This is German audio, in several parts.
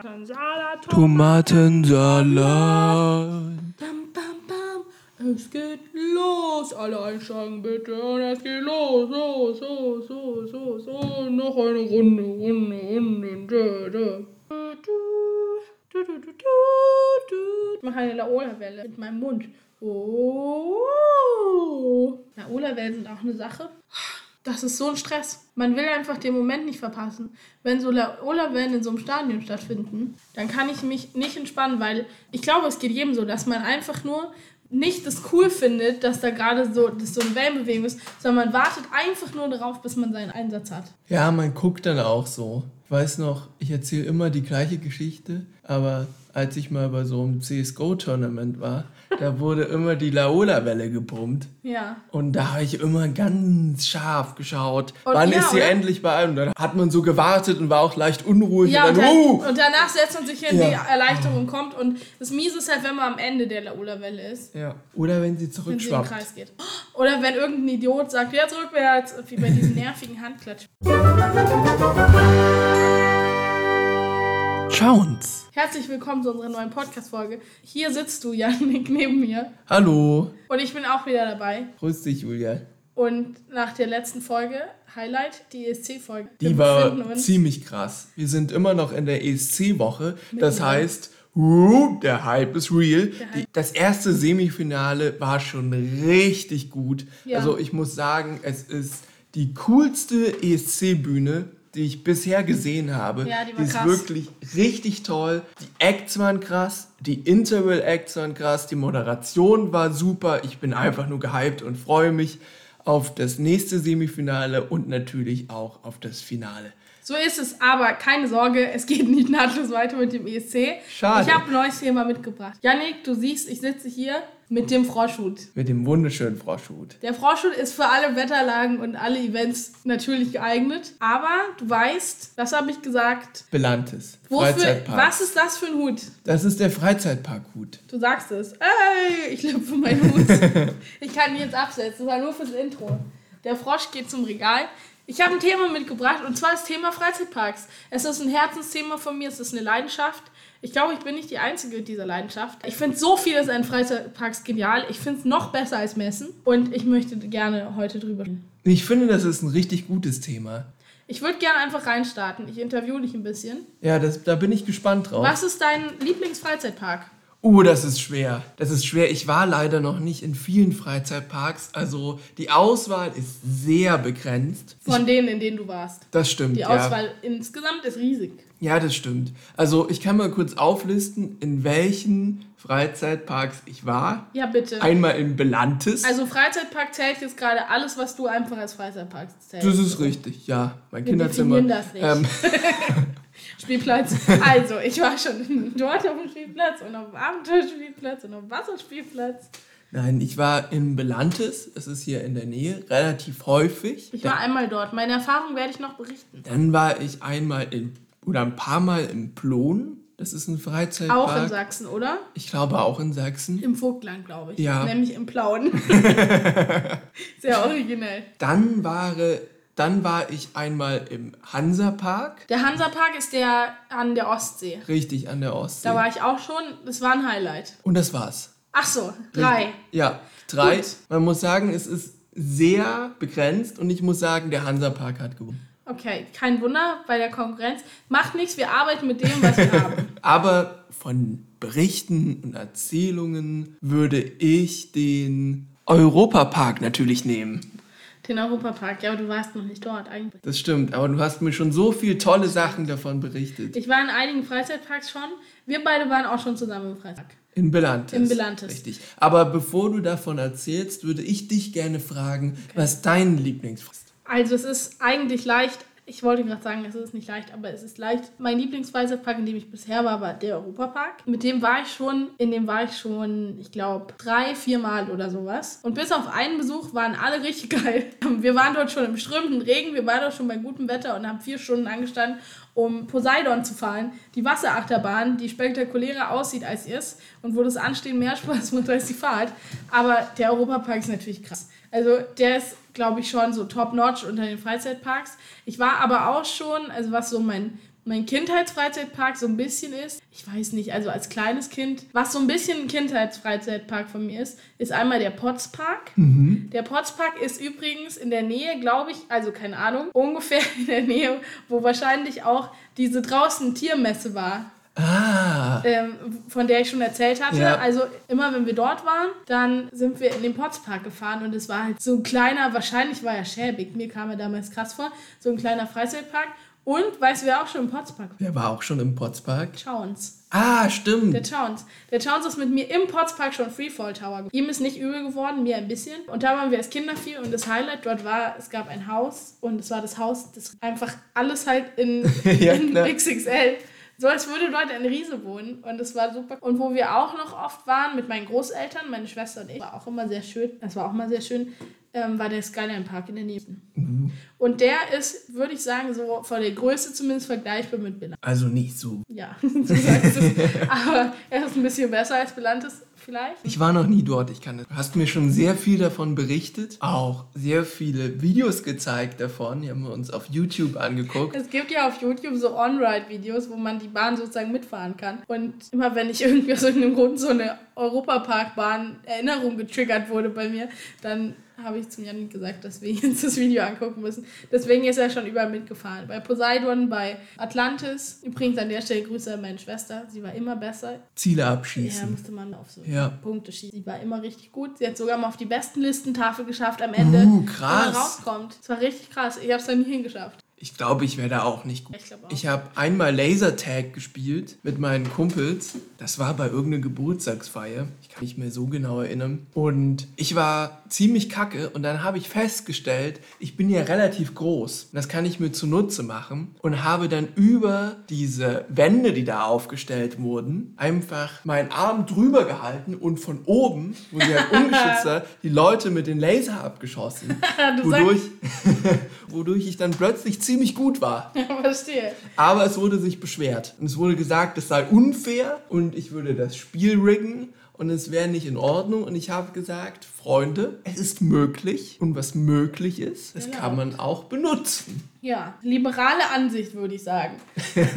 Tomatensalat. Tomatensalat. Bam, bam, bam. Es geht los. Alle einsteigen bitte. Und es geht los. So, so, so, so, so. Noch eine Runde, Runde, Runde. Du, du, du, du, du, du. Ich mache eine Laola-Welle mit meinem Mund. Oh. Laola-Wellen sind auch eine Sache. Das ist so ein Stress. Man will einfach den Moment nicht verpassen. Wenn so Laola-Wellen in so einem Stadion stattfinden, dann kann ich mich nicht entspannen, weil ich glaube, es geht jedem so, dass man einfach nur nicht das cool findet, dass da gerade so, dass so eine Wellenbewegung ist, sondern man wartet einfach nur darauf, bis man seinen Einsatz hat. Ja, man guckt dann auch so. Ich weiß noch, ich erzähle immer die gleiche Geschichte, aber als ich mal bei so einem CSGO-Tournament war, da wurde immer die Laola-Welle gepumpt. Ja. Und da habe ich immer ganz scharf geschaut, Und wann ja, ist sie oder? endlich bei einem. Dann hat man so gewartet und war auch leicht unruhig. Ja, und und, dann, dann, uh, und danach setzt man sich hin, Ja. die Erleichterung kommt. Und das Miese ist halt, wenn man am Ende der Laola-Welle ist. ja. Oder wenn sie Wenn sie im zurückschwappt. Kreis geht. Oder wenn irgendein Idiot sagt, jetzt rückwärts, wie bei diesen nervigen Handklatsch. Schauen's. Herzlich willkommen zu unserer neuen Podcast-Folge. Hier sitzt du, Janik, neben mir. Hallo. Und ich bin auch wieder dabei. Grüß dich, Julia. Und nach der letzten Folge, Highlight, die ESC-Folge. Die war ziemlich krass. Wir sind immer noch in der ESC-Woche. Das heißt, uh, der Hype ist real. Hype. Das erste Semifinale war schon richtig gut. Ja. Also ich muss sagen, es ist die coolste ESC-Bühne, die ich bisher gesehen habe. Ja, die die ist krass. wirklich richtig toll. Die Acts waren krass, die Interval-Acts waren krass, die Moderation war super. Ich bin einfach nur gehypt und freue mich auf das nächste Semifinale und natürlich auch auf das Finale. So ist es, aber keine Sorge, es geht nicht nahtlos weiter mit dem ESC. Schade. Ich habe ein neues Thema mitgebracht. Janik, du siehst, ich sitze hier mit dem Froschhut. Mit dem wunderschönen Froschhut. Der Froschhut ist für alle Wetterlagen und alle Events natürlich geeignet. Aber du weißt, was habe ich gesagt? Belantes. Wofür, Freizeitpark. was ist das für ein Hut? Das ist der Freizeitparkhut. Du sagst es. Ey, ich lüpfe meinen Hut. ich kann ihn jetzt absetzen. Das war nur fürs Intro. Der Frosch geht zum Regal. Ich habe ein Thema mitgebracht und zwar das Thema Freizeitparks. Es ist ein Herzensthema von mir, es ist eine Leidenschaft. Ich glaube, ich bin nicht die Einzige mit dieser Leidenschaft. Ich finde so vieles an Freizeitparks genial. Ich finde es noch besser als Messen und ich möchte gerne heute drüber reden. Ich finde, das ist ein richtig gutes Thema. Ich würde gerne einfach reinstarten. Ich interview dich ein bisschen. Ja, das, da bin ich gespannt drauf. Was ist dein Lieblingsfreizeitpark? Uh, das ist schwer. Das ist schwer. Ich war leider noch nicht in vielen Freizeitparks. Also die Auswahl ist sehr begrenzt. Von denen, in denen du warst. Das stimmt, Die ja. Auswahl insgesamt ist riesig. Ja, das stimmt. Also ich kann mal kurz auflisten, in welchen Freizeitparks ich war. Ja, bitte. Einmal in Belantes. Also Freizeitpark zählt jetzt gerade alles, was du einfach als Freizeitpark zählst. das ist richtig, ja. Mein Wir Kinderzimmer. das nicht. Ähm, Spielplatz. Also, ich war schon dort auf dem Spielplatz und auf dem Abenteuerspielplatz und auf dem Wasserspielplatz. Nein, ich war in Belantes, es ist hier in der Nähe, relativ häufig. Ich war einmal dort. Meine Erfahrung werde ich noch berichten. Dann war ich einmal in, oder ein paar Mal im Plon, das ist ein Freizeitpark. Auch in Sachsen, oder? Ich glaube auch in Sachsen. Im Vogtland, glaube ich. Ja. Nämlich im Plauen. Sehr originell. Dann war, dann war ich einmal im Hansapark, Der Hansapark ist der an der Ostsee. richtig an der Ostsee. Da war ich auch schon. Das war ein Highlight. Und das war's. Ach so, drei. Ja, drei. Gut. Man muss sagen, es ist sehr begrenzt und ich muss sagen, der Hansapark hat gewonnen. Okay, kein Wunder bei der Konkurrenz. Macht nichts, wir arbeiten mit dem, was wir haben. Aber von Berichten und Erzählungen würde ich den Europapark natürlich nehmen. Den Europapark, ja, aber du warst noch nicht dort eigentlich. Das stimmt, aber du hast mir schon so viele tolle Sachen davon berichtet. Ich war in einigen Freizeitparks schon. Wir beide waren auch schon zusammen im Freizeitpark. In Belantes. In Belantes. Richtig. Aber bevor du davon erzählst, würde ich dich gerne fragen, was dein Lieblingsfrist ist. Also es ist eigentlich leicht. Ich wollte gerade sagen, es ist nicht leicht, aber es ist leicht. Mein Lieblingsfreizeitpark, in dem ich bisher war, war der Europapark. Mit dem war ich schon, in dem war ich schon, ich glaube, drei, vier Mal oder sowas. Und bis auf einen Besuch waren alle richtig geil. Wir waren dort schon im strömenden Regen, wir waren dort schon bei gutem Wetter und haben vier Stunden angestanden, um Poseidon zu fahren. Die Wasserachterbahn, die spektakulärer aussieht als ihr ist und wo das Anstehen mehr Spaß macht als die Fahrt. Aber der Europapark ist natürlich krass. Also der ist, glaube ich, schon so top-notch unter den Freizeitparks. Ich war aber auch schon, also was so mein mein Kindheitsfreizeitpark so ein bisschen ist, ich weiß nicht, also als kleines Kind, was so ein bisschen ein Kindheitsfreizeitpark von mir ist, ist einmal der Potspark. Mhm. Der Potspark ist übrigens in der Nähe, glaube ich, also keine Ahnung, ungefähr in der Nähe, wo wahrscheinlich auch diese draußen Tiermesse war. Ah. Ähm, von der ich schon erzählt hatte. Ja. Also immer wenn wir dort waren, dann sind wir in den Potspark gefahren und es war halt so ein kleiner, wahrscheinlich war er schäbig, mir kam er damals krass vor, so ein kleiner Freizeitpark. Und weißt du, wer auch schon im Potspark war? Wer war auch schon im Potspark? Chowns. Ah, stimmt. Der Chowns. Der Chowns ist mit mir im Potspark schon Freefall Tower. Ihm ist nicht übel geworden, mir ein bisschen. Und da waren wir als Kinder viel und das Highlight dort war, es gab ein Haus und es war das Haus, das einfach alles halt in, ja, in XXL so als würde dort ein Riese wohnen. Und das war super. Und wo wir auch noch oft waren mit meinen Großeltern, meine Schwester und ich, war auch immer sehr schön. Das war auch mal sehr schön ähm, war der Skyline Park in der Nähe. Mhm. Und der ist, würde ich sagen, so von der Größe zumindest vergleichbar mit Belantes. Also nicht so. Ja, du sagst es. Aber er ist ein bisschen besser als Belantes vielleicht. Ich war noch nie dort, ich kann das. Du hast mir schon sehr viel davon berichtet, auch sehr viele Videos gezeigt davon. Die haben wir uns auf YouTube angeguckt. Es gibt ja auf YouTube so On-Ride-Videos, wo man die Bahn sozusagen mitfahren kann. Und immer wenn ich irgendwie aus irgendeinem Grund so eine Europaparkbahn Erinnerung getriggert wurde bei mir, dann habe ich zum Janik gesagt, dass wir uns das Video angucken müssen. Deswegen ist er schon überall mitgefahren. Bei Poseidon, bei Atlantis. Übrigens an der Stelle Grüße an meine Schwester. Sie war immer besser. Ziele abschießen. Ja, musste man auf so ja. Punkte schießen. Sie war immer richtig gut. Sie hat sogar mal auf die besten Listentafel geschafft am Ende. Uh, krass. Wenn man rauskommt. Das war richtig krass. Ich habe es da nie hingeschafft. Ich glaube, ich wäre da auch nicht gut. Ich, ich habe einmal Lasertag gespielt mit meinen Kumpels. Das war bei irgendeiner Geburtstagsfeier. Ich kann mich mehr so genau erinnern. Und ich war ziemlich kacke und dann habe ich festgestellt, ich bin ja relativ groß. Das kann ich mir zunutze machen und habe dann über diese Wände, die da aufgestellt wurden, einfach meinen Arm drüber gehalten und von oben, wo sie halt ungeschützt die Leute mit den Laser abgeschossen. wodurch, wodurch ich dann plötzlich ziemlich gut war. Verstehe. Aber es wurde sich beschwert. Und es wurde gesagt, es sei unfair und ich würde das Spiel riggen und es wäre nicht in Ordnung. Und ich habe gesagt, Freunde, es ist möglich. Und was möglich ist, das genau. kann man auch benutzen. Ja, liberale Ansicht würde ich sagen.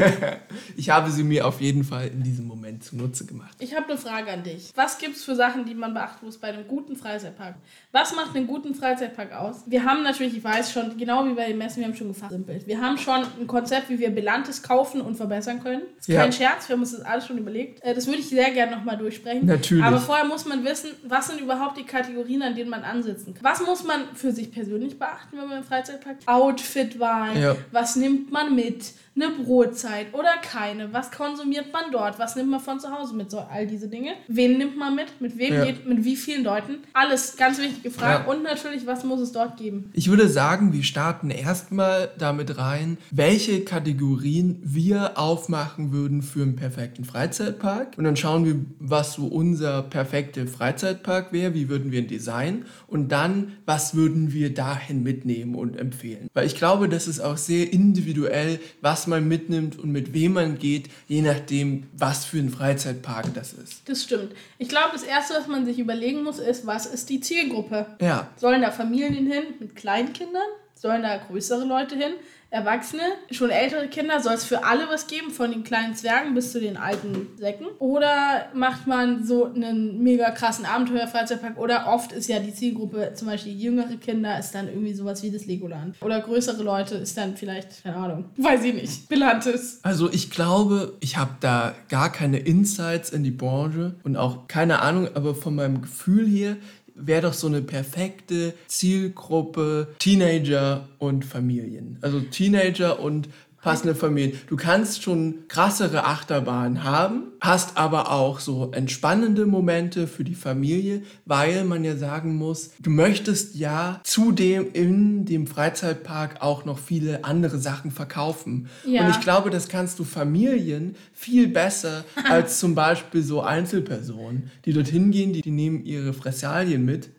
ich habe sie mir auf jeden Fall in diesem Moment zunutze gemacht. Ich habe eine Frage an dich. Was gibt es für Sachen, die man beachten muss bei einem guten Freizeitpark? Was macht einen guten Freizeitpark aus? Wir haben natürlich, ich weiß schon, genau wie bei den Messen, wir haben schon gefachsimpelt. Wir haben schon ein Konzept, wie wir Bilantes kaufen und verbessern können. Das ist ja. kein Scherz, wir haben uns das alles schon überlegt. Äh, das würde ich sehr gerne nochmal durchsprechen. Natürlich. Aber vorher muss man wissen, was sind überhaupt die Kategorien, an denen man ansetzen kann. Was muss man für sich persönlich beachten, wenn man im Freizeitpark Outfit war Auswahl. Ja. Was nimmt man mit? Eine Brotzeit oder keine? Was konsumiert man dort? Was nimmt man von zu Hause mit? So all diese Dinge. Wen nimmt man mit? Mit wem ja. geht? Mit wie vielen Leuten? Alles ganz wichtige Fragen. Ja. Und natürlich, was muss es dort geben? Ich würde sagen, wir starten erstmal damit rein, welche Kategorien wir aufmachen würden für einen perfekten Freizeitpark. Und dann schauen wir, was so unser perfekter Freizeitpark wäre. Wie würden wir ihn designen? Und dann, was würden wir dahin mitnehmen und empfehlen? Weil ich glaube, das ist auch sehr individuell, was man mitnimmt und mit wem man geht, je nachdem, was für ein Freizeitpark das ist. Das stimmt. Ich glaube, das Erste, was man sich überlegen muss, ist, was ist die Zielgruppe? Ja. Sollen da Familien hin mit Kleinkindern? Sollen da größere Leute hin? Erwachsene, schon ältere Kinder, soll es für alle was geben, von den kleinen Zwergen bis zu den alten Säcken? Oder macht man so einen mega krassen Abenteuer-Freizeitpark? Oder oft ist ja die Zielgruppe, zum Beispiel jüngere Kinder, ist dann irgendwie sowas wie das Legoland. Oder größere Leute ist dann vielleicht, keine Ahnung, weiß ich nicht, Pilates. Also ich glaube, ich habe da gar keine Insights in die Branche und auch keine Ahnung, aber von meinem Gefühl hier, wäre doch so eine perfekte Zielgruppe Teenager und Familien. Also Teenager und passende Familien. Du kannst schon krassere Achterbahnen haben, hast aber auch so entspannende Momente für die Familie, weil man ja sagen muss, du möchtest ja zudem in dem Freizeitpark auch noch viele andere Sachen verkaufen. Ja. Und ich glaube, das kannst du Familien viel besser als zum Beispiel so Einzelpersonen, die dorthin gehen, die, die nehmen ihre Fressalien mit,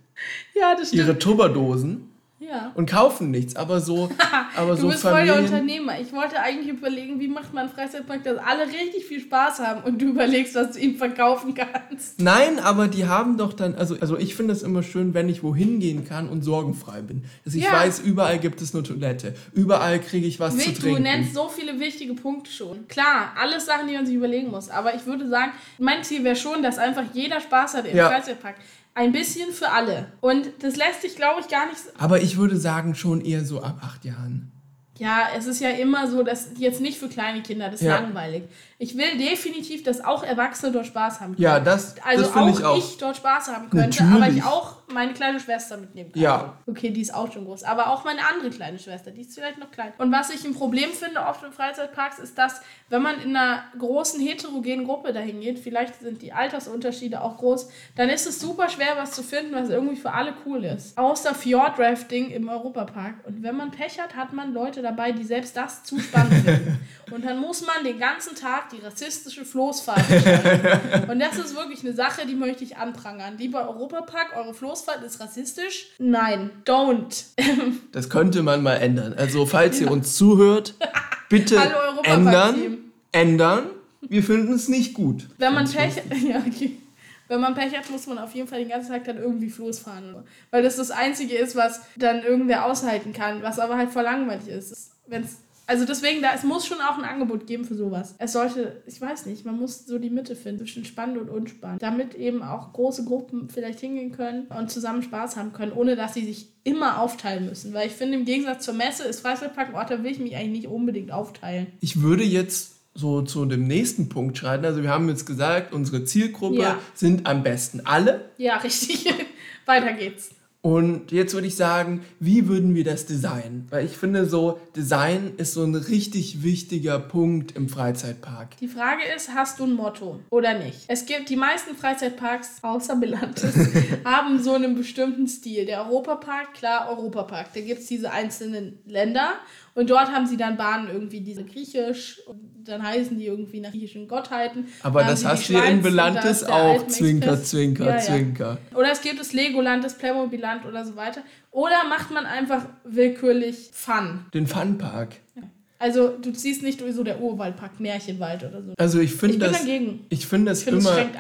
ja, das stimmt. ihre Tupperdosen Ja. und kaufen nichts. Aber so, aber Du so bist voll der Familien. Unternehmer. Ich wollte eigentlich überlegen, wie macht man einen Freizeitpark, dass alle richtig viel Spaß haben und du überlegst, was du ihm verkaufen kannst. Nein, aber die haben doch dann, also, also ich finde es immer schön, wenn ich wohin gehen kann und sorgenfrei bin. Dass ich Ja. weiß, überall gibt es eine Toilette. Überall kriege ich was zu Wick, du trinken. nennst so viele wichtige Punkte schon. Klar, alles Sachen, die man sich überlegen muss. Aber ich würde sagen, mein Ziel wäre schon, dass einfach jeder Spaß hat im Ja. Freizeitpark. Ein bisschen für alle. Und das lässt sich, glaube ich, gar nicht. aber ich würde sagen, schon eher so ab acht Jahren. Ja, es ist ja immer so, dass jetzt nicht für kleine Kinder, das ist Ja. langweilig. Ich will definitiv, dass auch Erwachsene dort Spaß haben können. Ja, das, Also das auch ich auch. ich dort Spaß haben könnte, Natürlich. aber ich auch meine kleine Schwester mitnehmen kann. Ja. Okay, die ist auch schon groß. Aber auch meine andere kleine Schwester, die ist vielleicht noch klein. Und was ich ein Problem finde oft in Freizeitparks, ist, dass wenn man in einer großen heterogenen Gruppe dahin geht, vielleicht sind die Altersunterschiede auch groß, dann ist es super schwer, was zu finden, was irgendwie für alle cool ist. Außer Fjordrafting im Europapark. Und wenn man Pech hat, hat man Leute dabei, die selbst das zu spannend finden. Und dann muss man den ganzen Tag die rassistische Floßfahrt gestalten. Und das ist wirklich eine Sache, die möchte ich anprangern. Lieber Europapark, eure Floßfahrt ist rassistisch? Nein, don't. Das könnte man mal ändern. Also, falls ihr uns zuhört, bitte ändern. Ändern. Wir finden es nicht gut. Wenn man Pech, ja, okay. Wenn man Pech hat, muss man auf jeden Fall den ganzen Tag dann irgendwie Floß fahren. Weil das das Einzige ist, was dann irgendwer aushalten kann, was aber halt voll langweilig ist. Wenn's, also deswegen, da, es muss schon auch ein Angebot geben für sowas. Es sollte, ich weiß nicht, man muss so die Mitte finden zwischen spannend und unspannend. Damit eben auch große Gruppen vielleicht hingehen können und zusammen Spaß haben können, ohne dass sie sich immer aufteilen müssen. Weil ich finde, im Gegensatz zur Messe ist Freizeitpark ein Ort, da will ich mich eigentlich nicht unbedingt aufteilen. Ich würde jetzt so zu dem nächsten Punkt schreiten. Also, wir haben jetzt gesagt, unsere Zielgruppe Ja. sind am besten alle. Ja, richtig. Weiter geht's. Und jetzt würde ich sagen, wie würden wir das designen? Weil ich finde, so Design ist so ein richtig wichtiger Punkt im Freizeitpark. Die Frage ist, hast du ein Motto oder nicht? Es gibt die meisten Freizeitparks, außer Belantes, haben so einen bestimmten Stil. Der Europapark, klar, Europapark. Da gibt es diese einzelnen Länder und dort haben sie dann Bahnen irgendwie diese griechisch und dann heißen die irgendwie nach griechischen Gottheiten. Aber das hast du ja in Belantes auch. Zwinker, zwinker, Ja, ja. zwinker. Oder es gibt das Legoland, das Playmobil-Land oder so weiter. Oder macht man einfach willkürlich Fun. Den Funpark. Also du ziehst nicht so der Urwaldpark, Märchenwald oder so. Also ich finde bin das, ich finde das Ich finde, es immer,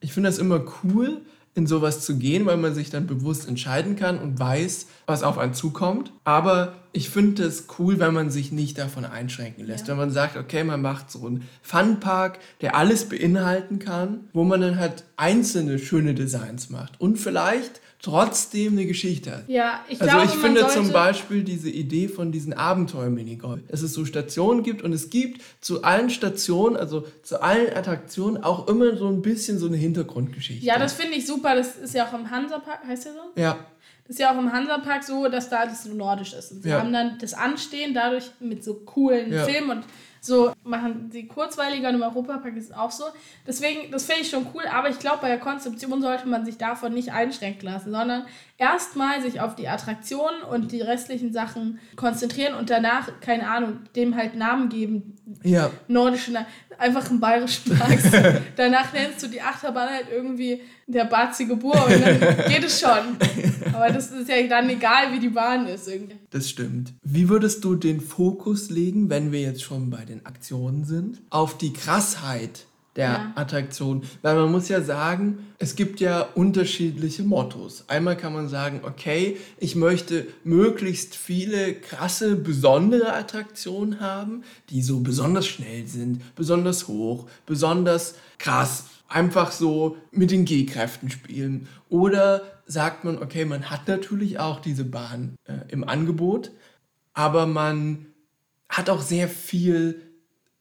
ich finde das immer cool, in sowas zu gehen, weil man sich dann bewusst entscheiden kann und weiß, was auf einen zukommt. Aber ich finde es cool, wenn man sich nicht davon einschränken lässt. Ja. Wenn man sagt, okay, man macht so einen Funpark, der alles beinhalten kann, wo man dann halt einzelne schöne Designs macht und vielleicht trotzdem eine Geschichte hat. Ja, ich Also glaube, ich man finde zum Beispiel diese Idee von diesen Abenteuer-Minigolf, dass es so Stationen gibt und es gibt zu allen Stationen, also zu allen Attraktionen auch immer so ein bisschen so eine Hintergrundgeschichte. Ja, das finde ich super. Das ist ja auch im Hansapark, heißt der so? ja, Das ist ja auch im Hansapark so, dass da alles so nordisch ist. Und sie Ja. haben dann das Anstehen dadurch mit so coolen Ja. Filmen und so machen sie kurzweiliger und im Europapark ist es auch so. Deswegen, das finde ich schon cool, aber ich glaube, bei der Konzeption sollte man sich davon nicht einschränken lassen, sondern erstmal sich auf die Attraktionen und die restlichen Sachen konzentrieren und danach, keine Ahnung, dem halt Namen geben, ja. nordische, Na- einfach einen bayerischen Parks. Danach nennst du die Achterbahn halt irgendwie der barzige Bur und dann geht es schon. Aber das ist ja dann egal, wie die Bahn ist irgendwie. Das stimmt. Wie würdest du den Fokus legen, wenn wir jetzt schon bei den Aktionen sind, auf die Krassheit der Ja. Attraktion? Weil man muss ja sagen, es gibt ja unterschiedliche Mottos. Einmal kann man sagen, okay, ich möchte möglichst viele krasse, besondere Attraktionen haben, die so besonders schnell sind, besonders hoch, besonders krass. Einfach so mit den G-Kräften spielen. Oder sagt man, okay, man hat natürlich auch diese Bahn äh, im Angebot, aber man hat auch sehr viel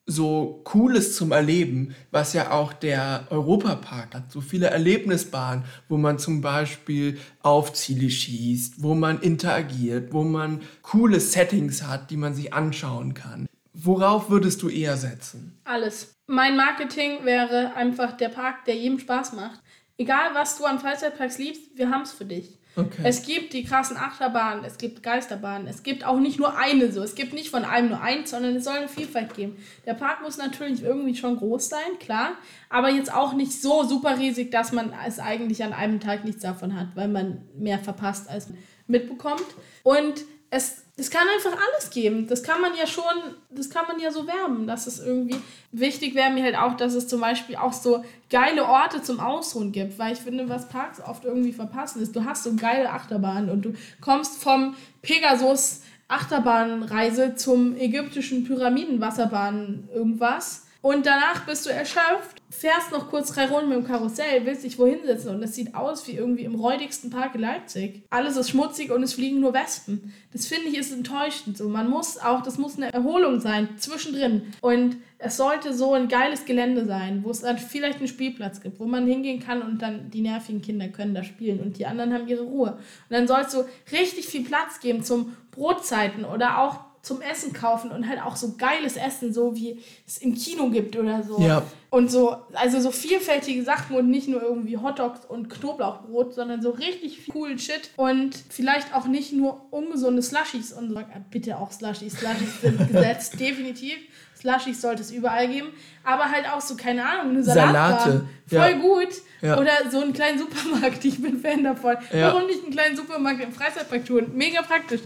so Cooles zum Erleben, was ja auch der Europapark hat. So viele Erlebnisbahnen, wo man zum Beispiel auf Ziele schießt, wo man interagiert, wo man coole Settings hat, die man sich anschauen kann. Worauf würdest du eher setzen? Alles. Mein Marketing wäre einfach der Park, der jedem Spaß macht. Egal, was du an Freizeitparks liebst, wir haben es für dich. Okay. Es gibt die krassen Achterbahnen, es gibt Geisterbahnen, es gibt auch nicht nur eine so. Es gibt nicht von einem nur eins, sondern es soll eine Vielfalt geben. Der Park muss natürlich irgendwie schon groß sein, klar, aber jetzt auch nicht so super riesig, dass man es eigentlich an einem Tag nichts davon hat, weil man mehr verpasst als mitbekommt. Und es, es kann einfach alles geben. Das kann man ja schon, das kann man ja so werben, dass es irgendwie wichtig wäre mir halt auch, dass es zum Beispiel auch so geile Orte zum Ausruhen gibt, weil ich finde, was Parks oft irgendwie verpassen ist, du hast so geile Achterbahnen und du kommst vom Pegasus Achterbahnreise zum ägyptischen Pyramidenwasserbahn irgendwas und danach bist du erschöpft, fährst noch kurz drei Runden mit dem Karussell, willst dich wohin setzen und es sieht aus wie irgendwie im räudigsten Park in Leipzig. Alles ist schmutzig und es fliegen nur Wespen. Das finde ich ist enttäuschend. So, man muss auch, das muss eine Erholung sein zwischendrin. Und es sollte so ein geiles Gelände sein, wo es dann vielleicht einen Spielplatz gibt, wo man hingehen kann und dann die nervigen Kinder können da spielen und die anderen haben ihre Ruhe. Und dann soll es so richtig viel Platz geben zum Brotzeiten oder auch zum Essen kaufen und halt auch so geiles Essen, so wie es im Kino gibt oder so. Ja. Und so, also so vielfältige Sachen und nicht nur irgendwie Hotdogs und Knoblauchbrot, sondern so richtig viel coolen Shit und vielleicht auch nicht nur ungesunde Slushies und so. Bitte auch Slushies. Slushies sind gesetzt, definitiv. Slushies sollte es überall geben. Aber halt auch so, keine Ahnung, eine Salatbar. Salate. Voll Ja. gut. Ja. Oder so einen kleinen Supermarkt. Ich bin Fan davon. Ja. Warum nicht einen kleinen Supermarkt im Freizeitpark tun? Mega praktisch.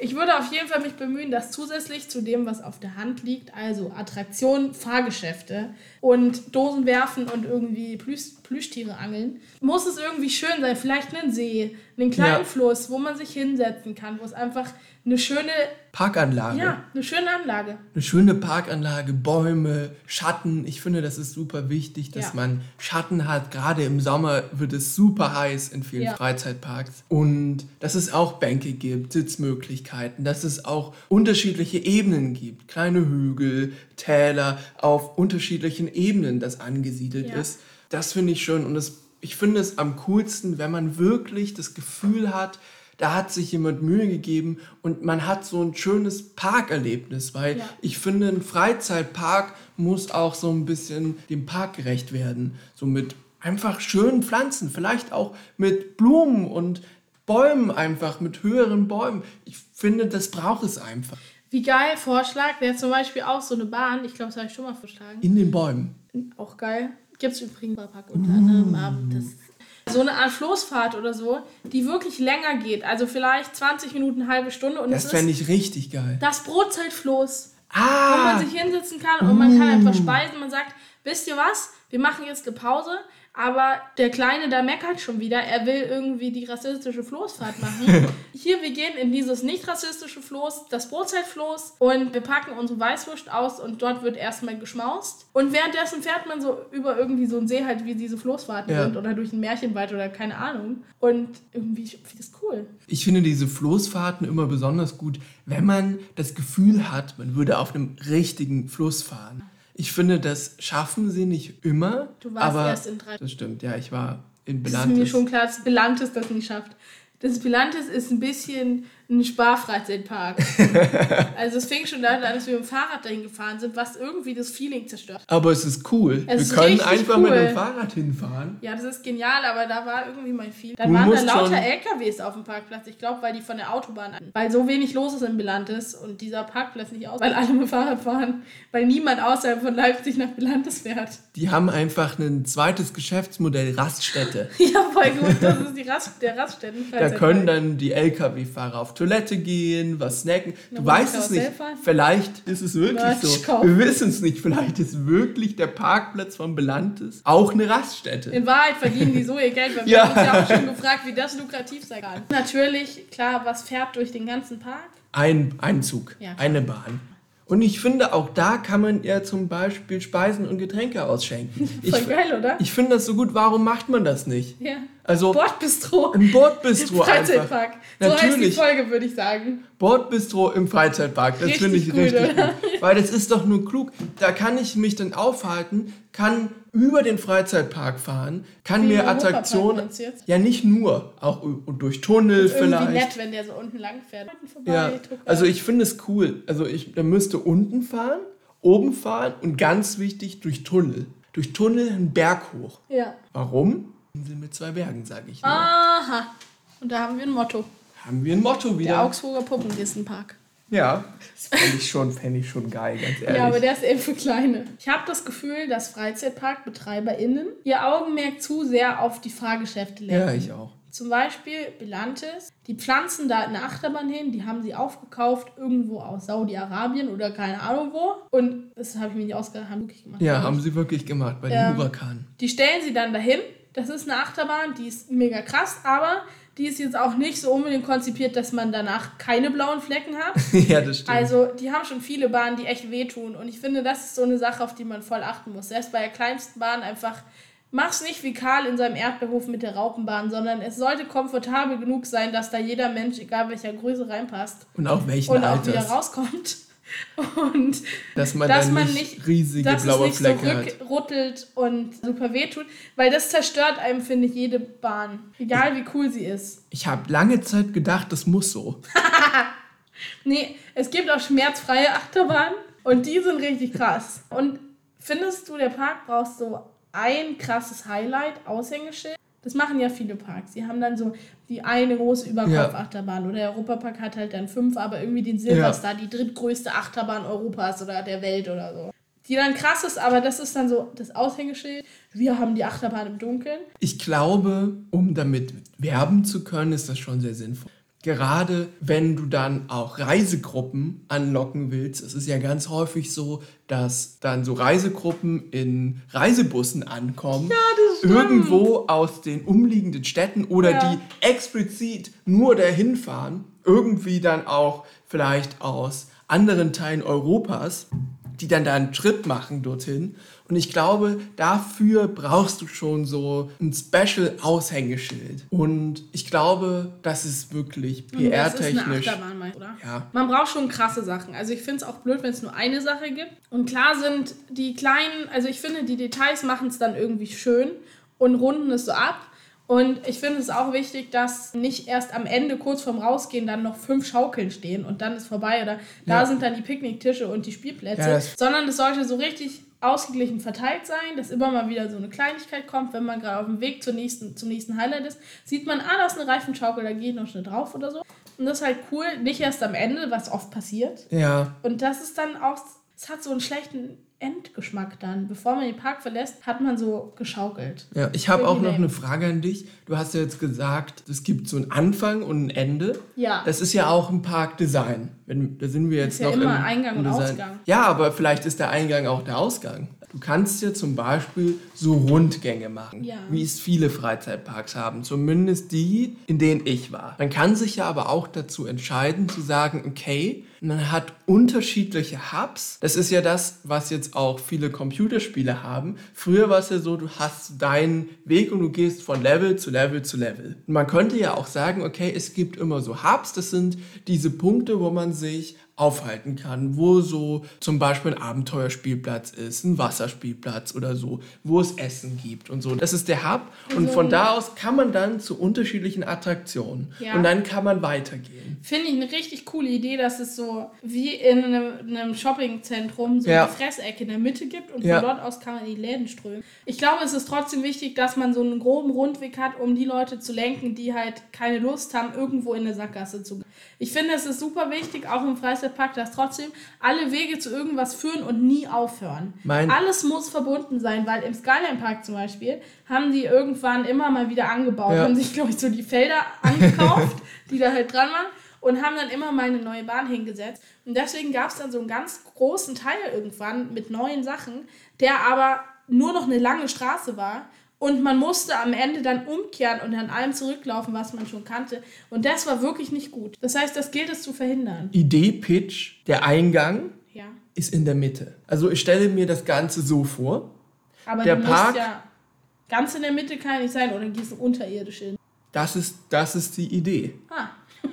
Ich würde auf jeden Fall mich bemühen, dass zusätzlich zu dem, was auf der Hand liegt, also Attraktionen, Fahrgeschäfte und Dosen werfen und irgendwie Plüsch, Plüschtiere angeln, muss es irgendwie schön sein. Vielleicht einen See, einen kleinen Ja. Fluss, wo man sich hinsetzen kann, wo es einfach eine schöne, Parkanlage. ja, eine schöne Anlage. Eine schöne Parkanlage, Bäume, Schatten. Ich finde, das ist super wichtig, dass Ja. man Schatten hat. Gerade im Sommer wird es super heiß in vielen Ja. Freizeitparks. Und dass es auch Bänke gibt, Sitzmöglichkeiten, dass es auch unterschiedliche Ebenen gibt. Kleine Hügel, Täler auf unterschiedlichen Ebenen, das angesiedelt Ja. ist. Das finde ich schön. Und das, ich finde es am coolsten, wenn man wirklich das Gefühl hat, da hat sich jemand Mühe gegeben und man hat so ein schönes Parkerlebnis, weil Ja. ich finde, ein Freizeitpark muss auch so ein bisschen dem Park gerecht werden. So mit einfach schönen Pflanzen, vielleicht auch mit Blumen und Bäumen einfach, mit höheren Bäumen. Ich finde, das braucht es einfach. Wie geil, Vorschlag wäre zum Beispiel auch so eine Bahn, ich glaube, das habe ich schon mal vorgeschlagen. In den Bäumen. Auch geil. Gibt es übrigens im Park unter anderem. aber Das so eine Art Floßfahrt oder so, die wirklich länger geht. Also vielleicht 20 Minuten, halbe Stunde. Und Das fände ich richtig geil. das Brotzeitfloß, wo Ah! man sich hinsetzen kann und man kann einfach speisen. Man sagt, wisst ihr was, wir machen jetzt eine Pause. Aber der Kleine, da meckert schon wieder. Er will irgendwie die rassistische Floßfahrt machen. Hier, wir gehen in dieses nicht rassistische Floß, das Brotzeitfloß. Und wir packen unsere Weißwurst aus und dort wird erstmal geschmaust. Und währenddessen fährt man so über irgendwie so einen See halt, wie diese Floßfahrten Ja. sind. Oder durch einen Märchenwald oder keine Ahnung. Und irgendwie finde ich das cool. Ich finde diese Floßfahrten immer besonders gut, wenn man das Gefühl hat, man würde auf einem richtigen Fluss fahren. Ich finde, das schaffen sie nicht immer. Du warst aber erst in drei- Das stimmt, ja, ich war in Das ist mir schon klar, dass Belantes das nicht schafft. Das Belantes ist ein bisschen ein Sparfreizeitpark. also es fing schon damit an, dass wir mit dem Fahrrad dahin gefahren sind, was irgendwie das Feeling zerstört. Aber es ist cool. Es ist Wir können richtig einfach mit cool. dem Fahrrad hinfahren. Ja, das ist genial, aber da war irgendwie mein Feeling. Dann Du waren da lauter LKWs auf dem Parkplatz. Ich glaube, weil die von der Autobahn, weil so wenig los ist in Belantes und dieser Parkplatz nicht aus, weil alle mit dem Fahrrad fahren, weil niemand außerhalb von Leipzig nach Belantes fährt. Die haben einfach ein zweites Geschäftsmodell, Raststätte. Ja, voll gut. Das ist die Rast, der Raststätten. Da können dann die Lkw-Fahrer auf Toilette gehen, was snacken. Du weißt es nicht. Vielleicht ist es wirklich so. Wir wissen es nicht. Vielleicht ist wirklich der Parkplatz von Belantes auch eine Raststätte. In Wahrheit verdienen die so ihr Geld, weil wir haben uns ja auch schon gefragt, wie das lukrativ sein kann. Natürlich, klar, was fährt durch den ganzen Park? Ein, ein Zug, Ja, eine Bahn. Und ich finde, auch da kann man ja zum Beispiel Speisen und Getränke ausschenken. Ich, Voll geil, oder? ich finde das so gut. Warum macht man das nicht? ja. Also Bordbistro. im Bordbistro einfach. Freizeitpark. So heißt die. Folge, würde ich sagen. Bordbistro im Freizeitpark. Das finde ich gut, richtig oder? gut. Weil das ist doch nur klug. Da kann ich mich dann aufhalten, kann über den Freizeitpark fahren, kann Wie mir Attraktionen. Ja, nicht nur, auch durch Tunnel Irgendwie vielleicht. nett, wenn der so unten lang fährt. Vorbei, Ja, also ich finde es cool. Also ich der müsste unten fahren, oben fahren und ganz wichtig durch Tunnel. Durch Tunnel einen Berg hoch. Ja. Warum? Insel mit zwei Bergen, sage ich nur. Aha. Und da haben wir ein Motto. Haben wir ein Motto Der wieder. Augsburger Puppenkistenpark. Ja, das fände ich, schon, fänd ich schon geil, ganz ehrlich. Ja, aber der ist eben für Kleine. Ich habe das Gefühl, dass FreizeitparkbetreiberInnen ihr Augenmerk zu sehr auf die Fahrgeschäfte lenken. Ja, ich auch. Zum Beispiel Belantes, die pflanzen da eine Achterbahn hin, die haben sie aufgekauft irgendwo aus Saudi-Arabien oder keine Ahnung wo. Und das habe ich mir nicht ausgedacht, haben wirklich gemacht. Ja, haben sie wirklich gemacht bei Ähm, den Hurrikanen. Die stellen sie dann dahin. Das ist eine Achterbahn, die ist mega krass, aber die ist jetzt auch nicht so unbedingt konzipiert, dass man danach keine blauen Flecken hat. ja, das stimmt. Also, die haben schon viele Bahnen, die echt wehtun. Und ich finde, das ist so eine Sache, auf die man voll achten muss. Selbst bei der kleinsten Bahn einfach, mach's nicht wie Karl in seinem Erdbeerhof mit der Raupenbahn, sondern es sollte komfortabel genug sein, dass da jeder Mensch, egal welcher Größe, reinpasst und auch welchen und auch wieder Alters. rauskommt. Und dass man dass dann man nicht, nicht- riesige dass es blaue nicht so Flecke hat. rückruttelt und super wehtut, weil das zerstört einem, finde ich, jede Bahn. Egal wie cool sie ist. Ich habe lange Zeit gedacht, das muss so. Nee, es gibt auch schmerzfreie Achterbahnen und die sind richtig krass. Und findest du, der Park braucht so ein krasses Highlight, Aushängeschild? Das machen ja viele Parks. Die haben dann so die eine große Überkopfachterbahn oder der Europapark hat halt dann fünf, aber irgendwie den Silverstar, die drittgrößte Achterbahn Europas oder der Welt oder so. Die dann krass ist, aber das ist dann so das Aushängeschild. Wir haben die Achterbahn im Dunkeln. Ich glaube, um damit werben zu können, ist das schon sehr sinnvoll. Gerade wenn du dann auch Reisegruppen anlocken willst, es ist ja ganz häufig so, dass dann so Reisegruppen in Reisebussen ankommen, irgendwo aus den umliegenden Städten oder Ja. die explizit nur dahin fahren, irgendwie dann auch vielleicht aus anderen Teilen Europas, die dann da einen Trip machen dorthin. Und ich glaube, dafür brauchst du schon so ein Special-Aushängeschild. Und ich glaube, das ist wirklich PR-technisch. Ja. Man braucht schon krasse Sachen. Also ich finde es auch blöd, wenn es nur eine Sache gibt. Und klar sind die kleinen, also ich finde, die Details machen es dann irgendwie schön und runden es so ab. Und ich finde es auch wichtig, dass nicht erst am Ende, kurz vorm Rausgehen, dann noch fünf Schaukeln stehen und dann ist vorbei oder da Ja. sind dann die Picknicktische und die Spielplätze, Ja, das- sondern es sollte so richtig ausgeglichen verteilt sein, dass immer mal wieder so eine Kleinigkeit kommt, wenn man gerade auf dem Weg zur nächsten, zum nächsten Highlight ist, sieht man, ah, da ist eine Reifenschaukel, da geht noch schnell drauf oder so. Und das ist halt cool, nicht erst am Ende, was oft passiert. Ja, Und das ist dann auch, es hat so einen schlechten Endgeschmack dann. Bevor man den Park verlässt, hat man so geschaukelt. ja. Ich habe auch noch eine Frage an dich. Du hast ja jetzt gesagt, es gibt so einen Anfang und ein Ende. Ja. Das ist ja auch ein Parkdesign. Wenn, da sind wir jetzt Ist ja noch immer im, Eingang im und. Ausgang. Ja, aber vielleicht ist der Eingang auch der Ausgang. Du kannst ja zum Beispiel so Rundgänge machen, Ja. wie es viele Freizeitparks haben, zumindest die, in denen ich war. Man kann sich ja aber auch dazu entscheiden zu sagen, okay, man hat unterschiedliche Hubs. Das ist ja das, was jetzt auch viele Computerspiele haben. Früher war es ja so, du hast deinen Weg und du gehst von Level zu Level zu Level. Und man könnte ja auch sagen, okay, es gibt immer so Hubs, das sind diese Punkte, wo man sich aufhalten kann, wo so zum Beispiel ein Abenteuerspielplatz ist, ein Wasserspielplatz oder so, wo es Essen gibt und so. Das ist der Hub und Also- von da aus kann man dann zu unterschiedlichen Attraktionen Ja. und dann kann man weitergehen. Finde ich eine richtig coole Idee, dass es so wie in einem, in einem Shoppingzentrum so Ja. eine Fressecke in der Mitte gibt und Ja. von dort aus kann man in die Läden strömen. Ich glaube, es ist trotzdem wichtig, dass man so einen groben Rundweg hat, um die Leute zu lenken, die halt keine Lust haben, irgendwo in eine Sackgasse zu gehen. Ich finde, es ist super wichtig, auch im Freizeitpark, dass trotzdem alle Wege zu irgendwas führen und nie aufhören. Mein- Alles muss verbunden sein, weil im Skyline Park zum Beispiel haben die irgendwann immer mal wieder angebaut, Ja. haben sich, glaube ich, so die Felder angekauft, die da halt dran waren und haben dann immer mal eine neue Bahn hingesetzt. Und deswegen gab es dann so einen ganz großen Teil irgendwann mit neuen Sachen, der aber nur noch eine lange Straße war. Und man musste am Ende dann umkehren und an allem zurücklaufen, was man schon kannte. Und das war wirklich nicht gut. Das heißt, das gilt es zu verhindern. Idee, Pitch, der Eingang Ja. ist in der Mitte. Also ich stelle mir das Ganze so vor. Aber Der Park- ja ganz in der Mitte kann nicht sein oder gehst du unterirdisch hin. Das ist, das ist die Idee. Ah,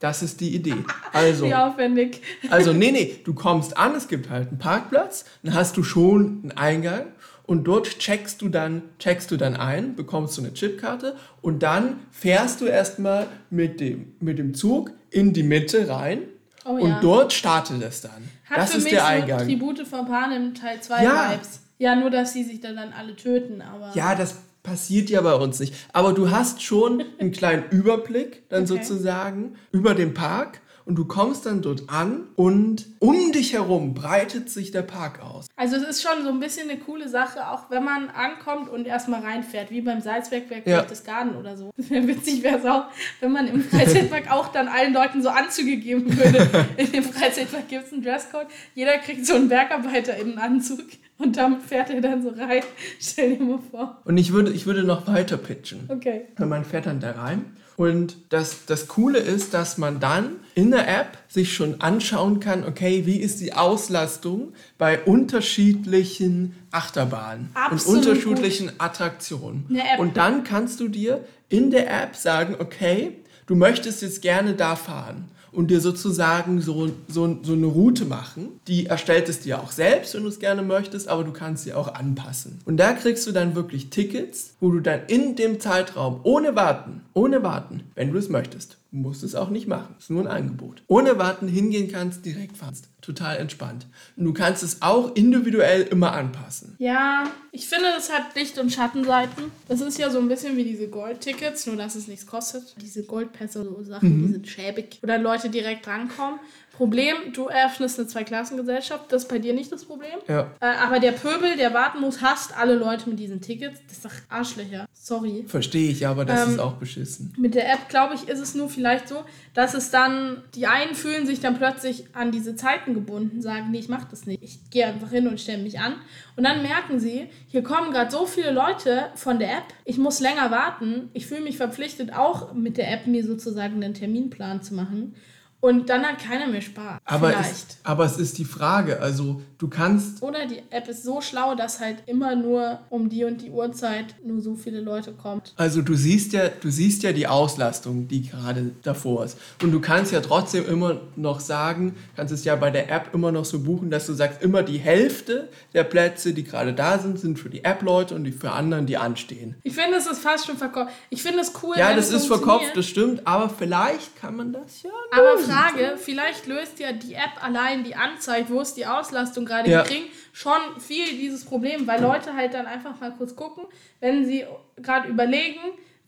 Das ist die Idee. Also, wie aufwendig. also nee, nee, du kommst an, es gibt halt einen Parkplatz, dann hast du schon einen Eingang und dort checkst du dann, checkst du dann ein, bekommst du eine Chipkarte und dann fährst du erstmal mit dem, mit dem Zug in die Mitte rein Oh und ja. dort startet es dann. Hat das für ist mich der so Eingang. Tribute von Panem Teil 2 Ja. Vibes. Ja, nur dass sie sich dann, dann alle töten, aber. Ja, das passiert ja bei uns nicht. Aber du hast schon einen kleinen Überblick dann Okay. sozusagen über den Park und du kommst dann dort an und um dich herum breitet sich der Park aus. Also es ist schon so ein bisschen eine coole Sache, auch wenn man ankommt und erstmal reinfährt, wie beim Salzbergwerk Ja. Garten oder so. Witzig wäre es auch, wenn man im Freizeitpark auch dann allen Leuten so Anzüge geben würde. In dem Freizeitpark gibt es einen Dresscode. Jeder kriegt so einen Bergarbeiter in einen Anzug und damit fährt er dann so rein. Stell dir mal vor. Und ich würde, ich würde noch weiter pitchen. Okay. Und man fährt dann da rein. Und das, das Coole ist, dass man dann in der App sich schon anschauen kann, okay, wie ist die Auslastung bei unterschiedlichen Achterbahnen Absolut. und unterschiedlichen Attraktionen. Und dann kannst du dir in der App sagen, okay, du möchtest jetzt gerne da fahren und dir sozusagen so, so, so eine Route machen. Die erstellt es dir auch selbst, wenn du es gerne möchtest, aber du kannst sie auch anpassen. Und da kriegst du dann wirklich Tickets, wo du dann in dem Zeitraum ohne warten, ohne warten, wenn du es möchtest, musst es auch nicht machen, ist nur ein Angebot, ohne warten hingehen kannst, direkt fahrst. Total entspannt. Und du kannst es auch individuell immer anpassen. Ja, ich finde, das hat Licht- und Schattenseiten. Das ist ja so ein bisschen wie diese Goldtickets, nur dass es nichts kostet. Diese Goldpässe, so Sachen, die sind schäbig. Oder Leute direkt rankommen. Problem, du eröffnest eine Zweiklassengesellschaft. Das ist bei dir nicht das Problem. Ja. Äh, aber der Pöbel, der warten muss, hasst alle Leute mit diesen Tickets. Das ist doch Arschlöcher. Sorry. Verstehe ich, aber das Ähm, ist auch beschissen. Mit der App, glaube ich, ist es nur vielleicht so, dass es dann, die einen fühlen sich dann plötzlich an diese Zeiten gebunden, sagen, nee, ich mache das nicht. Ich gehe einfach hin und stelle mich an. Und dann merken sie, hier kommen gerade so viele Leute von der App, ich muss länger warten. Ich fühle mich verpflichtet, auch mit der App mir sozusagen einen Terminplan zu machen. Und dann hat keiner mehr Spaß. Aber Vielleicht. es, aber es ist die Frage, also du kannst Oder die App ist so schlau, dass halt immer nur um die und die Uhrzeit nur so viele Leute kommt. Also du siehst ja, du siehst ja die Auslastung, die gerade davor ist. Und du kannst ja trotzdem immer noch sagen, kannst es ja bei der App immer noch so buchen, dass du sagst, immer die Hälfte der Plätze, die gerade da sind, sind für die App-Leute und die für anderen, die anstehen. Ich finde, es ist fast schon verkauft. Ich finde es cool, Ja, das ist verkauft, das stimmt, aber vielleicht kann man das ja. Lösen. Frage, vielleicht löst ja die App allein die anzeigt, wo ist die Auslastung gerade Ja. gering, schon viel dieses Problem, weil Leute halt dann einfach mal kurz gucken, wenn sie gerade überlegen,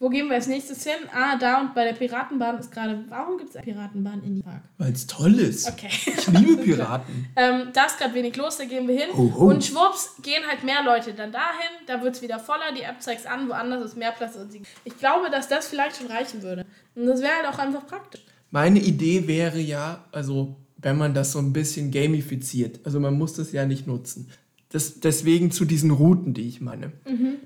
wo gehen wir als nächstes hin? Ah, da und bei der Piratenbahn ist gerade. Warum gibt es eine Piratenbahn in die Park? Weil es toll ist. Okay. Ich liebe Piraten. Ähm, da ist gerade wenig los, da gehen wir hin. Ho, ho. Und schwupps, gehen halt mehr Leute dann dahin, da wird es wieder voller, die App zeigt es an, woanders ist mehr Platz. Ich glaube, dass das vielleicht schon reichen würde. Und das wäre halt auch einfach praktisch. Meine Idee wäre ja, also wenn man das so ein bisschen gamifiziert, also man muss das ja nicht nutzen. Das, deswegen zu diesen Routen, die ich meine.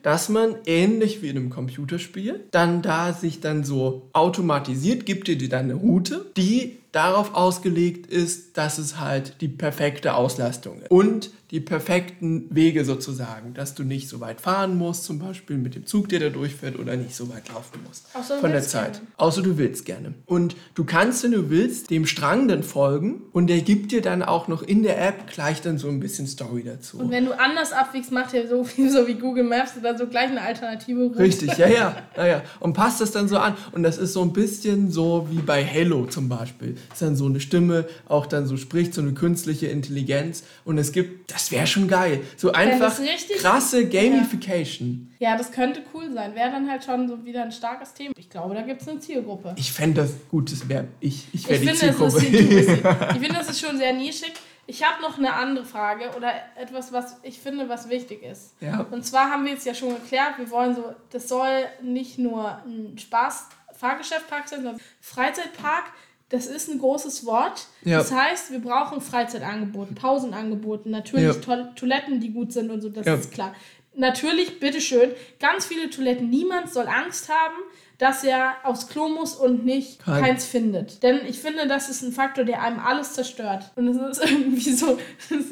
Dass man ähnlich wie in einem Computerspiel dann da sich dann so automatisiert, gibt dir die dann eine Route, die darauf ausgelegt ist, dass es halt die perfekte Auslastung ist. Und die perfekten Wege sozusagen, dass du nicht so weit fahren musst, zum Beispiel mit dem Zug, der da durchfährt, oder nicht so weit laufen musst. Außer von der Zeit. gerne. Außer du willst gerne. Und du kannst, wenn du willst, dem Strang dann folgen und der gibt dir dann auch noch in der App gleich dann so ein bisschen Story dazu. Und wenn du anders abwiegst, macht er so viel so wie Google Maps oder so gleich eine alternative Route. Richtig, ja, ja, ja, ja. Und passt das dann so an. Und das ist so ein bisschen so wie bei Halo zum Beispiel. Ist dann so eine Stimme, auch dann so spricht, so eine künstliche Intelligenz. Und es gibt, das wäre schon geil. So einfach richtig- krasse Gamification. Ja, das könnte cool sein. Wäre dann halt schon so wieder ein starkes Thema. Ich glaube, da gibt es eine Zielgruppe. Ich fände das gut, das wäre ich. Ich Ich wäre die finde, Zielgruppe. ist, ich finde, das ist schon sehr nischig. Ich habe noch eine andere Frage oder etwas, was ich finde, was wichtig ist. Ja. Und zwar haben wir jetzt ja schon geklärt, wir wollen so, das soll nicht nur ein Spaß Fahrgeschäftpark sein, sondern Freizeitpark. Das ist ein großes Wort. Ja. Das heißt, wir brauchen Freizeitangebote, Pausenangebote, natürlich Ja. Toil- Toiletten, die gut sind und so, das Ja. ist klar. Natürlich, bitteschön, ganz viele Toiletten. Niemand soll Angst haben, dass er aufs Klo muss und nicht Kein- keins findet. Denn ich finde, das ist ein Faktor, der einem alles zerstört. Und es ist irgendwie so,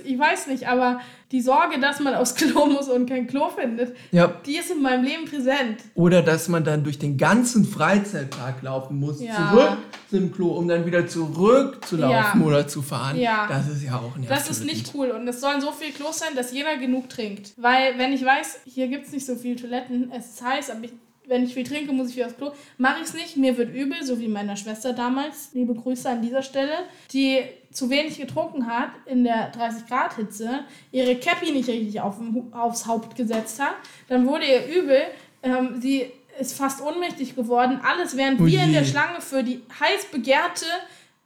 ich weiß nicht, aber die Sorge, dass man aufs Klo muss und kein Klo findet, Ja. die ist in meinem Leben präsent. Oder dass man dann durch den ganzen Freizeitpark laufen muss, Ja. zurück zum Klo, um dann wieder zurück zu laufen Ja. oder zu fahren. Ja. Das ist ja auch nervig. Das ist nicht cool und es sollen so viele Klos sein, dass jeder genug trinkt. Weil, wenn ich weiß, hier gibt es nicht so viele Toiletten, es ist heiß, aber ich, wenn ich viel trinke, muss ich wieder aufs Klo. Mache ich es nicht, mir wird übel, so wie meiner Schwester damals. Liebe Grüße an dieser Stelle, die zu wenig getrunken hat in der 30-Grad-Hitze, ihre Cappy nicht richtig auf, aufs Haupt gesetzt hat. Dann wurde ihr übel. Ähm, sie ist fast ohnmächtig geworden. Alles, während Oh wir in der Schlange für die heiß begehrte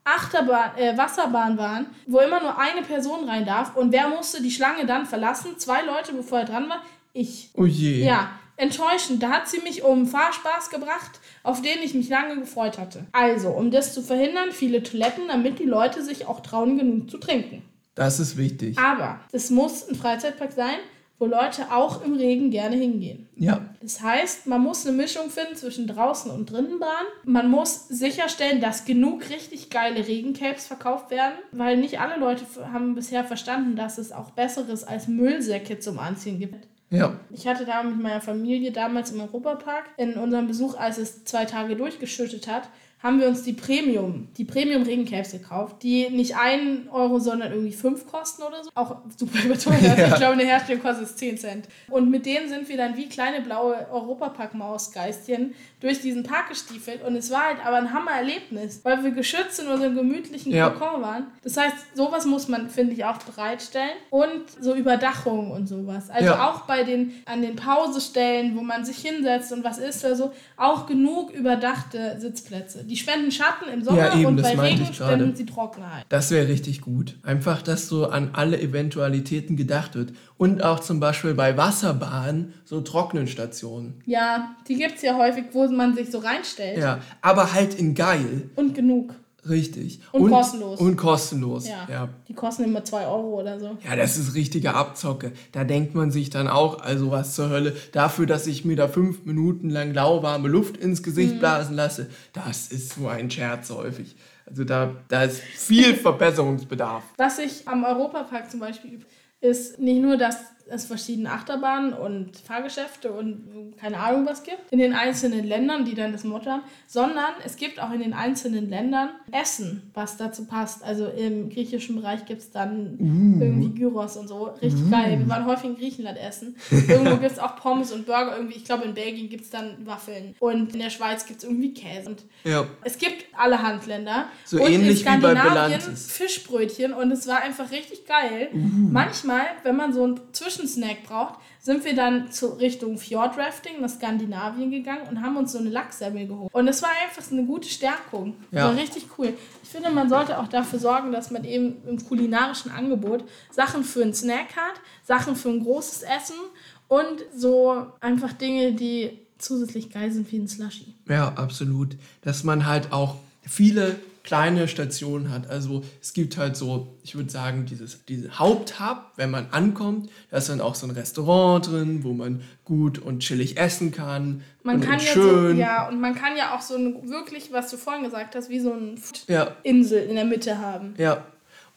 Achterbahn, äh, Wasserbahn waren, wo immer nur eine Person rein darf. Und wer musste die Schlange dann verlassen? Zwei Leute, bevor er dran war. Ich. Oh je. Ja, enttäuschend. Da hat sie mich um Fahrspaß gebracht, auf den ich mich lange gefreut hatte. Also, um das zu verhindern, viele Toiletten, damit die Leute sich auch trauen, genug zu trinken. Das ist wichtig. Aber es muss ein Freizeitpark sein, wo Leute auch im Regen gerne hingehen. Ja. Das heißt, man muss eine Mischung finden zwischen draußen und drinnenbahn. Man muss sicherstellen, dass genug richtig geile Regencapes verkauft werden, weil nicht alle Leute haben bisher verstanden, dass es auch Besseres als Müllsäcke zum Anziehen gibt. Ja. Ich hatte da mit meiner Familie damals im Europapark in unserem Besuch, als es zwei Tage durchgeschüttet hat, haben wir uns die Premium, die Premium Regencaps gekauft, die nicht einen Euro, sondern irgendwie fünf kosten oder so. Auch super überteuert. Ja. ich glaube, eine Herstellung kostet es 10 Cent. Und mit denen sind wir dann wie kleine blaue Europapark-Mausgeistchen durch diesen Park gestiefelt. Und es war halt aber ein Hammererlebnis, weil wir geschützt in unserem gemütlichen Ja. Kokon waren. Das heißt, sowas muss man, finde ich, auch bereitstellen. Und so Überdachung und sowas. Also Ja. auch bei den, an den Pausestellen, wo man sich hinsetzt und was isst oder so, auch genug überdachte Sitzplätze. Die spenden Schatten im Sommer Ja, eben, und bei Regen spenden sie Trockenheit. Das wäre richtig gut. Einfach, dass so an alle Eventualitäten gedacht wird. Und auch zum Beispiel bei Wasserbahnen so Trocknenstationen. Ja, die gibt es ja häufig, wo man sich so reinstellt. Ja, aber halt in geil. Und genug. Richtig. Und kostenlos. Und kostenlos. Ja. ja. Die kosten immer 2 Euro oder so. Ja, das ist richtige Abzocke. Da denkt man sich dann auch, also was zur Hölle, dafür, dass ich mir da fünf Minuten lang lauwarme Luft ins Gesicht Mhm. blasen lasse, das ist so ein Scherz häufig. Also da, da ist viel Verbesserungsbedarf. Was ich am Europapark zum Beispiel übe, ist nicht nur, dass es verschiedene Achterbahnen und Fahrgeschäfte und keine Ahnung was gibt in den einzelnen Ländern, die dann das Motto haben, sondern es gibt auch in den einzelnen Ländern Essen, was dazu passt. Also im griechischen Bereich gibt es dann irgendwie Gyros und so. Richtig geil. Wir waren häufig in Griechenland essen. Irgendwo gibt es auch Pommes und Burger. Irgendwie, ich glaube, in Belgien gibt es dann Waffeln. Und in der Schweiz gibt es irgendwie Käse. Und Ja. es gibt alle Handländer. So und ähnlich in wie bei Skandinavien Belantes. Fischbrötchen und es war einfach richtig geil. Manchmal, wenn man so einen Zwischensnack braucht, sind wir dann zu Richtung Fjordrafting nach Skandinavien gegangen und haben uns so eine Lachsemmel geholt. Und es war einfach so eine gute Stärkung. Ja. war richtig cool. Ich finde, man sollte auch dafür sorgen, dass man eben im kulinarischen Angebot Sachen für einen Snack hat, Sachen für ein großes Essen und so einfach Dinge, die zusätzlich geil sind wie ein Slushy. Ja, absolut. Dass man halt auch viele kleine Stationen hat. Also es gibt halt so, ich würde sagen, dieses, diese Haupthub, wenn man ankommt, da ist dann auch so ein Restaurant drin, wo man gut und chillig essen kann. Man und kann ja schön. so, ja, und man kann ja auch so eine, wirklich, was du vorhin gesagt hast, wie so eine ja, Insel in der Mitte haben. ja.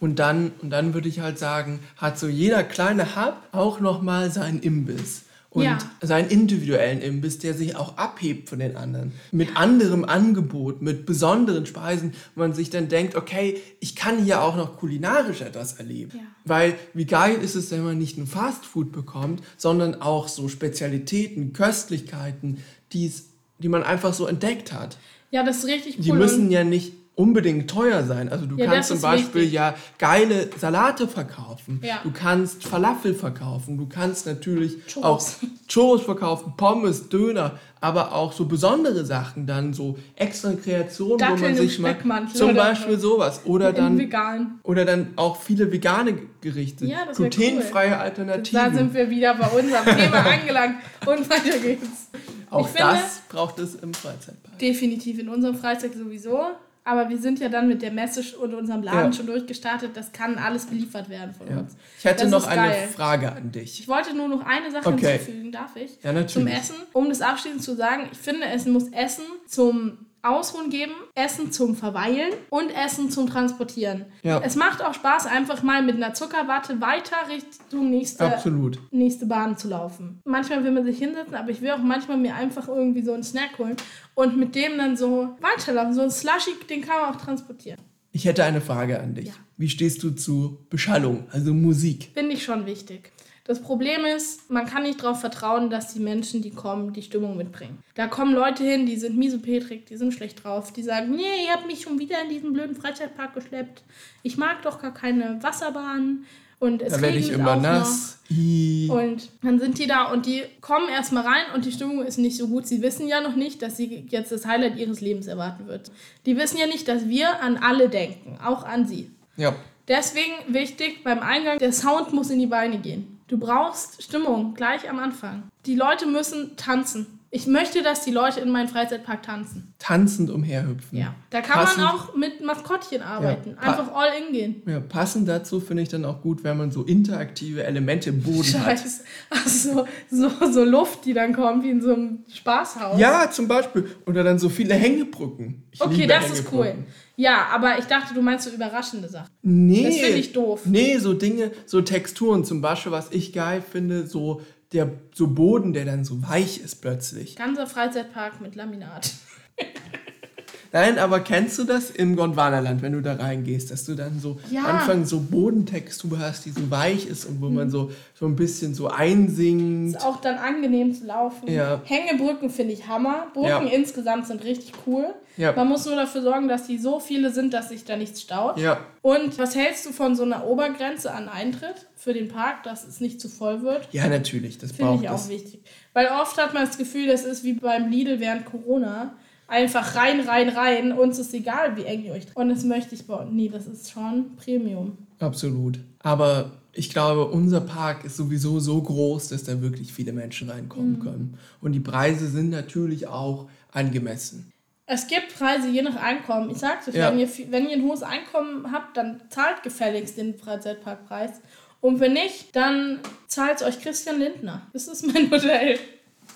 Und dann, und dann würde ich halt sagen, hat so jeder kleine Hub auch nochmal seinen Imbiss. Und Ja. seinen individuellen Imbiss, der sich auch abhebt von den anderen. Mit anderem Angebot, mit besonderen Speisen, wo man sich dann denkt, okay, ich kann hier auch noch kulinarisch etwas erleben. Ja. Weil wie geil ist es, wenn man nicht nur Fastfood bekommt, sondern auch so Spezialitäten, Köstlichkeiten, die's, die man einfach so entdeckt hat. Ja, das ist richtig cool. Die müssen ja nicht unbedingt teuer sein. Also du Ja, kannst zum Beispiel wichtig. ja geile Salate verkaufen. Ja. Du kannst Falafel verkaufen. Du kannst natürlich Churros. auch Churros verkaufen, Pommes, Döner, aber auch so besondere Sachen dann, so extra Kreationen, wo Datteln man im sich mal zum Beispiel so. sowas oder dann vegan. oder dann auch viele vegane Gerichte, Ja, glutenfreie Da Alternativen. sind wir wieder bei unserem Thema angelangt. Und weiter geht's. auch ich finde- das braucht es im Freizeitpark. Definitiv in unserem Freizeit sowieso. Aber wir sind ja dann mit der Messe und unserem Laden Ja. schon durchgestartet. Das kann alles beliefert werden von Ja. uns. Ich hätte Das noch eine geil. Frage an dich. Ich wollte nur noch eine Sache Okay. hinzufügen, darf ich? Ja, natürlich. Zum Essen. Um das abschließend zu sagen, ich finde, es muss Essen zum Ausruhen geben, Essen zum Verweilen und Essen zum Transportieren. Ja. Es macht auch Spaß, einfach mal mit einer Zuckerwatte weiter Richtung nächste, Absolut. nächste Bahn zu laufen. Manchmal will man sich hinsetzen, aber ich will auch manchmal mir einfach irgendwie so einen Snack holen und mit dem dann so weiterlaufen. So ein Slushy, den kann man auch transportieren. Ich hätte eine Frage an dich. Ja. Wie stehst du zu Beschallung, also Musik? Finde ich schon wichtig. Das Problem ist, man kann nicht darauf vertrauen, dass die Menschen, die kommen, die Stimmung mitbringen. Da kommen Leute hin, die sind miesepetrig, die sind schlecht drauf, die sagen, nee, ihr habt mich schon wieder in diesen blöden Freizeitpark geschleppt. Ich mag doch gar keine Wasserbahn. Und es Da werde ich immer auch nass. Und dann sind die da und die kommen erstmal rein und die Stimmung ist nicht so gut. Sie wissen ja noch nicht, dass sie jetzt das Highlight ihres Lebens erwarten wird. Die wissen ja nicht, dass wir an alle denken, auch an sie. Ja. Deswegen wichtig beim Eingang, der Sound muss in die Beine gehen. Du brauchst Stimmung gleich am Anfang. Die Leute müssen tanzen. Ich möchte, dass die Leute in meinen Freizeitpark tanzen. Tanzend umherhüpfen. Ja. Da kann Passend- man auch mit Maskottchen arbeiten. Pa- Einfach all in gehen. Ja, passend dazu finde ich dann auch gut, wenn man so interaktive Elemente im Boden hat. Scheiße. Also so, so Luft, die dann kommt, wie in so einem Spaßhaus. Ja, zum Beispiel. Oder dann so viele Hängebrücken. Ich Okay, das ist cool. Ja, aber ich dachte, du meinst so überraschende Sachen. Nee. Das finde ich doof. Nee, so Dinge, so Texturen. Zum Beispiel, was ich geil finde, so der so Boden, der dann so weich ist plötzlich. Ganzer Freizeitpark mit Laminat. Nein, aber kennst du das im Gondwanaland, wenn du da reingehst, dass du dann so Ja. am Anfang so Bodentextur hast, die so weich ist und wo man so, so ein bisschen so einsingt. Ist auch dann angenehm zu laufen. Ja. Hängebrücken finde ich Hammer. Brücken Ja. insgesamt sind richtig cool. Ja. Man muss nur dafür sorgen, dass die so viele sind, dass sich da nichts staut. Ja, Und was hältst du von so einer Obergrenze an Eintritt für den Park, dass es nicht zu voll wird? ja, natürlich, das Finde ich auch es. wichtig. Weil oft hat man das Gefühl, das ist wie beim Lidl während Corona. Einfach rein, rein, rein. Uns ist egal, wie eng ihr euch. Und das möchte ich bauen. Nee, das ist schon Premium. Absolut. Aber ich glaube, unser Park ist sowieso so groß, dass da wirklich viele Menschen reinkommen Mhm. können. Und die Preise sind natürlich auch angemessen. Es gibt Preise je nach Einkommen. Ich sag's euch, Ja. wenn, ihr, wenn ihr ein hohes Einkommen habt, dann zahlt gefälligst den Freizeitparkpreis. Und wenn nicht, dann zahlt euch Christian Lindner. Das ist mein Modell.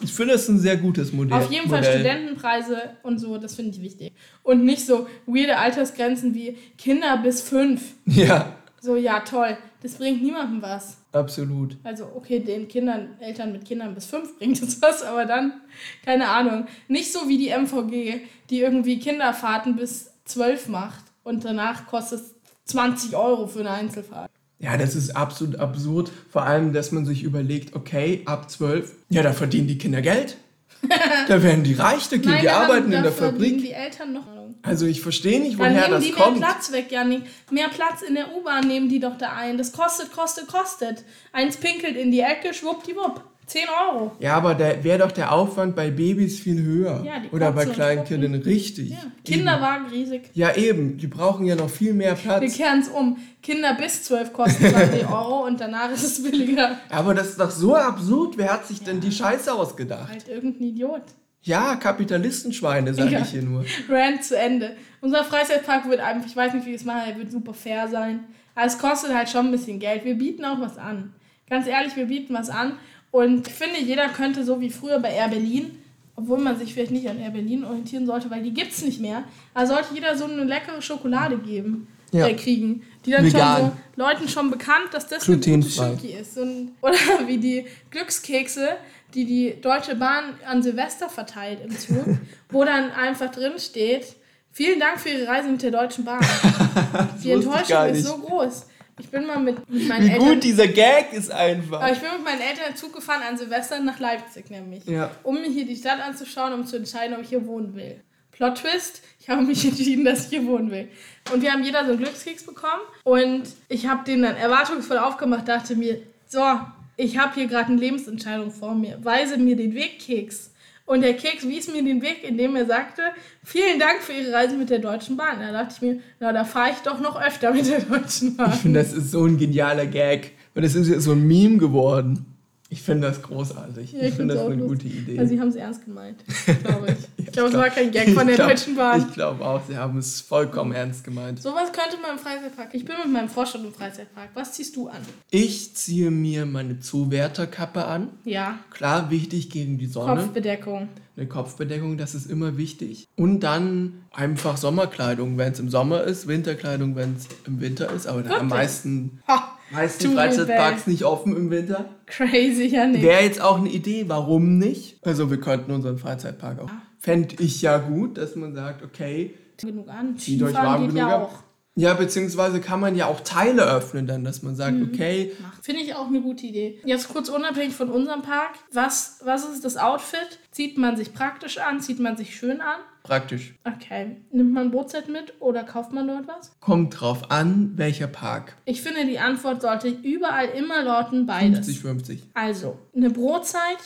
Ich finde das ein sehr gutes Modell. Auf jeden Fall Modell. Studentenpreise und so, das finde ich wichtig. Und nicht so weirde Altersgrenzen wie Kinder bis fünf. Ja, So, ja, toll. Das bringt niemandem was. absolut. Also, okay, den Kindern, Eltern mit Kindern bis fünf bringt es was, aber dann, keine Ahnung. Nicht so wie die MVG, die irgendwie Kinderfahrten bis zwölf macht und danach kostet es 20 Euro für eine Einzelfahrt. Ja, das ist absolut absurd. Vor allem, dass man sich überlegt, okay, ab 12, ja, da verdienen die Kinder Geld. da werden die reich, da gehen die arbeiten in der Fabrik. die Eltern noch. Also ich verstehe nicht, Dann woher nehmen das die kommt. mehr Platz weg, Janik. Mehr Platz in der U-Bahn nehmen die doch da ein. Das kostet, kostet, kostet. Eins pinkelt in die Ecke, schwuppdiwupp. 10 Euro. Ja, aber da wäre doch der Aufwand bei Babys viel höher. Ja, die Oder bei kleinen. Kindern richtig. Ja. Eben. Kinderwagen riesig. Ja, eben. Die brauchen ja noch viel mehr Wir Platz. kehren es um. Kinder bis 12 kosten 20 Euro und danach ist es billiger. Aber das ist doch so absurd. Wer hat sich denn die Scheiße ausgedacht? Halt irgendein Idiot. Ja, Kapitalistenschweine, sage Ja. ich hier nur. Rand zu Ende. Unser Freizeitpark wird einfach, ich weiß nicht, wie wir es machen, er wird super fair sein. Aber es kostet halt schon ein bisschen Geld. Wir bieten auch was an. Ganz ehrlich, wir bieten was an. Und ich finde, jeder könnte so wie früher bei Air Berlin, obwohl man sich vielleicht nicht an Air Berlin orientieren sollte, weil die gibt es nicht mehr. Aber sollte jeder so eine leckere Schokolade geben, Ja. äh, kriegen, die dann schon Vegan. so Leuten schon bekannt, dass das eine gute. Schoki ist. Und, oder wie die Glückskekse, die die Deutsche Bahn an Silvester verteilt im Zug, wo dann einfach drin steht, vielen Dank für Ihre Reise mit der Deutschen Bahn. die Enttäuschung ist so groß. Ich bin mal mit, mit meinen Wie Eltern... gut dieser Gag ist einfach. aber ich bin mit meinen Eltern Zug gefahren an Silvester nach Leipzig nämlich. Ja. Um mir hier die Stadt anzuschauen, um zu entscheiden, ob ich hier wohnen will. Plot Twist, ich habe mich entschieden, dass ich hier wohnen will. Und wir haben jeder so einen Glückskeks bekommen. Und ich habe den dann erwartungsvoll aufgemacht, dachte mir, so, ich habe hier gerade eine Lebensentscheidung vor mir. Weise mir den Weg, Keks. Und der Keks wies mir den Weg, indem er sagte, vielen Dank für Ihre Reise mit der Deutschen Bahn. Da dachte ich mir, na, da fahre ich doch noch öfter mit der Deutschen Bahn. Ich finde, das ist so ein genialer Gag. Und das ist jetzt so ein Meme geworden. Ich finde das großartig. Ja, ich ich finde das auch eine lustig. gute Idee. Also sie haben es ernst gemeint, glaube ich. Ich glaube, es war kein Gag von der ich glaub- Deutschen Bahn. Ich glaube auch, sie haben es vollkommen ernst gemeint. Sowas könnte man im Freizeitpark. Ich bin mit meinem Vorstand im Freizeitpark. Was ziehst du an? Ich ziehe mir meine Zuwärterkappe an. Ja, Klar, wichtig gegen die Sonne. Kopfbedeckung. Eine Kopfbedeckung, das ist immer wichtig. Und dann einfach Sommerkleidung, wenn es im Sommer ist, Winterkleidung, wenn es im Winter ist. Aber am meisten, Ha, meisten du Freizeitparks nicht offen im Winter. crazy, ja nicht. Wäre jetzt auch eine Idee, warum nicht? Also wir könnten unseren Freizeitpark auch. Fände ich ja gut, dass man sagt, okay, genug an. Zieht euch warm genug ja an. auch. Ja, beziehungsweise kann man ja auch Teile öffnen dann, dass man sagt, okay, Finde ich auch eine gute Idee. Jetzt kurz unabhängig von unserem Park. Was, was ist das Outfit? Zieht man sich praktisch an? Zieht man sich schön an? Praktisch. Okay. Nimmt man ein Brotzeit mit oder kauft man dort was? Kommt drauf an, welcher Park. Ich finde, die Antwort sollte überall immer lauten beides. 50-50. Also, eine Brotzeit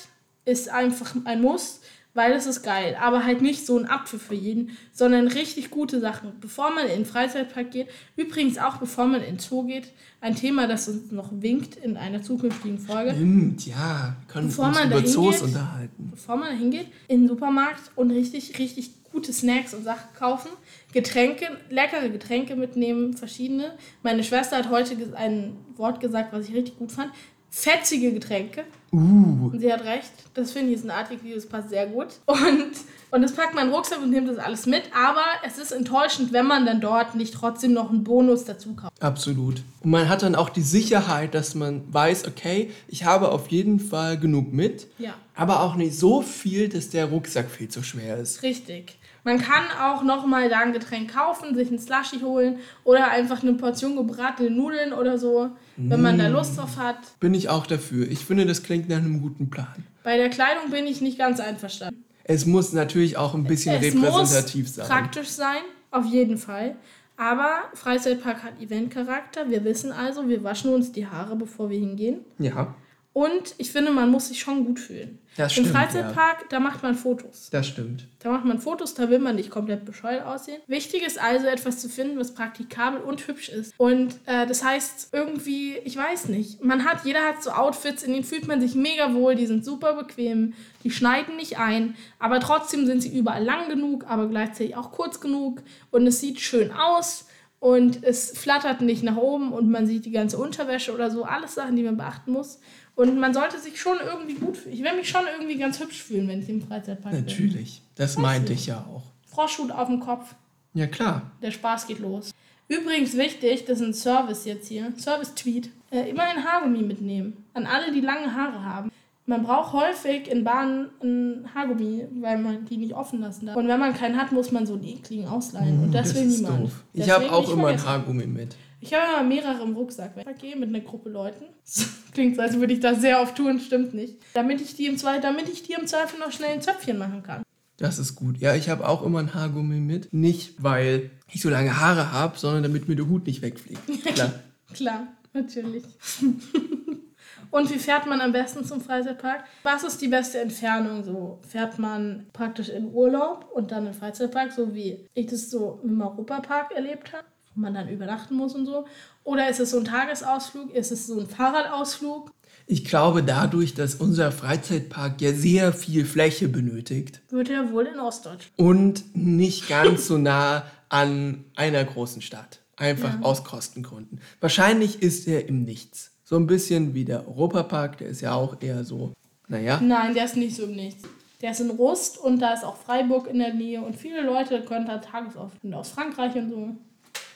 ist einfach ein Muss, weil es ist geil. Aber halt nicht so ein Apfel für jeden, sondern richtig gute Sachen. Bevor man in den Freizeitpark geht, übrigens auch bevor man in Zoo geht, ein Thema, das uns noch winkt in einer zukünftigen Folge. Stimmt, ja. Wir können Bevor uns man über Zoos geht- unterhalten. bevor man da hingeht, in den Supermarkt und richtig, richtig gute Snacks und Sachen kaufen. Getränke, leckere Getränke mitnehmen, verschiedene. Meine Schwester hat heute ein Wort gesagt, was ich richtig gut fand. Fetzige Getränke. Uh, sie hat recht. Das finde ich ist ein Adjektiv, das passt sehr gut. Und, und das packt man in den Rucksack und nimmt das alles mit. Aber es ist enttäuschend, wenn man dann dort nicht trotzdem noch einen Bonus dazu kauft. absolut. Und man hat dann auch die Sicherheit, dass man weiß, okay, ich habe auf jeden Fall genug mit, Ja. aber auch nicht so viel, dass der Rucksack viel zu schwer ist. Richtig. Man kann auch nochmal da ein Getränk kaufen, sich einen Slushy holen oder einfach eine Portion gebratene Nudeln oder so, wenn man da Lust drauf hat. Bin ich auch dafür. Ich finde, das klingt nach einem guten Plan. Bei der Kleidung bin ich nicht ganz einverstanden. Es muss natürlich auch ein bisschen es repräsentativ muss sein. praktisch sein, auf jeden Fall. Aber Freizeitpark hat Eventcharakter. Wir wissen also, wir waschen uns die Haare, bevor wir hingehen. Ja, Und ich finde, man muss sich schon gut fühlen. Das Im stimmt, Freizeitpark, da macht man Fotos. das stimmt. Da macht man Fotos, da will man nicht komplett bescheuert aussehen. Wichtig ist also, etwas zu finden, was praktikabel und hübsch ist. Und äh, das heißt, irgendwie, ich weiß nicht, man hat, jeder hat so Outfits, in denen fühlt man sich mega wohl, die sind super bequem, die schneiden nicht ein, aber trotzdem sind sie überall lang genug, aber gleichzeitig auch kurz genug und es sieht schön aus. Und es flattert nicht nach oben und man sieht die ganze Unterwäsche oder so. Alles Sachen, die man beachten muss. Und man sollte sich schon irgendwie gut fühlen. Ich will mich schon irgendwie ganz hübsch fühlen, wenn ich im Freizeitpark bin. Natürlich. Das meinte ich ja auch. Froschhut auf dem Kopf, Ja, klar. der Spaß geht los. Übrigens wichtig, das ist ein Service jetzt hier, Service-Tweet, äh, immer ein Haargummi mitnehmen. An alle, die lange Haare haben. Man braucht häufig in Bahnen ein Haargummi, weil man die nicht offen lassen darf. Und wenn man keinen hat, muss man so einen ekligen ausleihen. Und das, Das will ist niemand. doof. Ich habe auch immer ein. Haargummi mit. Ich habe immer mehrere im Rucksack. Wenn ich gehe mit einer Gruppe Leuten. Klingt so, als würde ich da sehr oft tun, stimmt nicht. Damit ich die im Zweifel, damit ich die im Zweifel noch schnell ein Zöpfchen machen kann. Das ist gut. Ja, ich habe auch immer ein Haargummi mit. Nicht, weil ich so lange Haare habe, sondern damit mir der Hut nicht wegfliegt. Klar. Klar, natürlich. Und wie fährt man am besten zum Freizeitpark? Was ist die beste Entfernung? So fährt man praktisch in Urlaub und dann im Freizeitpark, so wie ich das so im Europapark erlebt habe, man dann übernachten muss und so. Oder ist es so ein Tagesausflug? Ist es so ein Fahrradausflug? Ich glaube, dadurch, dass unser Freizeitpark ja sehr viel Fläche benötigt Wird er wohl in Ostdeutschland. und nicht ganz so nah an einer großen Stadt. Einfach aus Kostengründen. Wahrscheinlich ist er im Nichts. So ein bisschen wie der Europapark, der ist ja auch eher so, naja. Nein, der ist nicht so im Nichts. Der ist in Rust und da ist auch Freiburg in der Nähe und viele Leute können da Tagesausflüge aus Frankreich und so.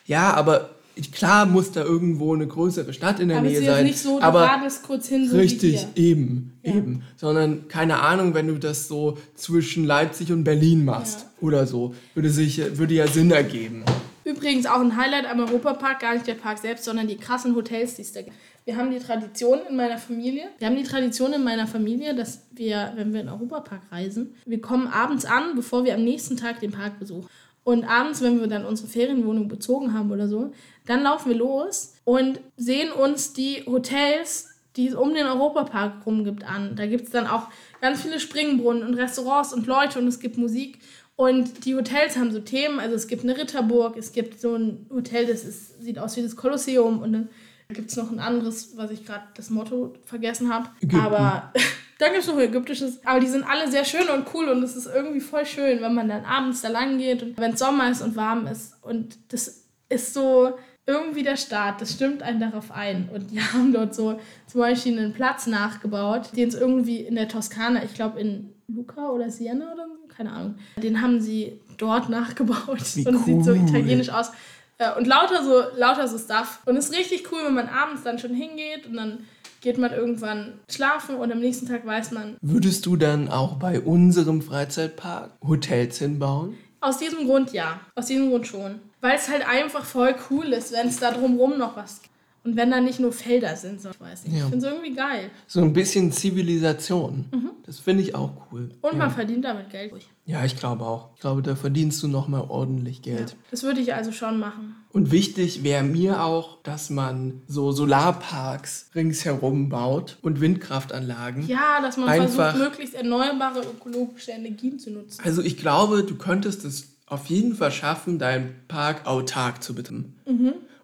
Ja, aber klar muss da irgendwo eine größere Stadt in der Aber es Nähe ist jetzt sein. nicht so, du aber radelst kurz hin, so Richtig, wie hier. eben, eben. Sondern keine Ahnung, wenn du das so zwischen Leipzig und Berlin machst oder so, würde sich würde ja Sinn ergeben. Übrigens auch ein Highlight am Europapark, gar nicht der Park selbst, sondern die krassen Hotels, die es da gibt. Wir haben die Tradition in meiner Familie, wir haben die Tradition in meiner Familie, dass wir, wenn wir in den Europapark reisen, wir kommen abends an, bevor wir am nächsten Tag den Park besuchen. Und abends, wenn wir dann unsere Ferienwohnung bezogen haben oder so, dann laufen wir los und sehen uns die Hotels, die es um den Europapark rum gibt, an. Da gibt es dann auch ganz viele Springbrunnen und Restaurants und Leute und es gibt Musik. Und die Hotels haben so Themen, also es gibt eine Ritterburg, es gibt so ein Hotel, das ist, sieht aus wie das Kolosseum und dann gibt es noch ein anderes, was ich gerade das Motto vergessen habe. Aber dann gibt es noch ägyptisches. Aber die sind alle sehr schön und cool und es ist irgendwie voll schön, wenn man dann abends da lang geht und wenn es Sommer ist und warm ist. Und das ist so irgendwie der Start, das stimmt einen darauf ein. Und die haben dort so zum Beispiel einen Platz nachgebaut, den es irgendwie in der Toskana, ich glaube in Luca oder Siena oder so, keine Ahnung, den haben sie dort nachgebaut Wie und es sieht so cool. italienisch aus. Äh, Und lauter so, lauter so Stuff. Und es ist richtig cool, wenn man abends dann schon hingeht und dann geht man irgendwann schlafen und am nächsten Tag weiß man, Würdest du dann auch bei unserem Freizeitpark Hotels hinbauen? aus diesem Grund ja. Aus diesem Grund schon. Weil es halt einfach voll cool ist, wenn es da drumrum noch was gibt. Und wenn da nicht nur Felder sind, so ich weiß nicht. Ja. Ich finde es irgendwie geil. So ein bisschen Zivilisation. Das finde ich auch cool. Und ja. man verdient damit Geld. ja, ich glaube auch. Ich glaube, da verdienst du nochmal ordentlich Geld. Das würde ich also schon machen. Und wichtig wäre mir auch, dass man so Solarparks ringsherum baut und Windkraftanlagen. Ja, dass man versucht, möglichst erneuerbare ökologische Energien zu nutzen. Also ich glaube, du könntest es auf jeden Fall schaffen, deinen Park autark zu betreiben.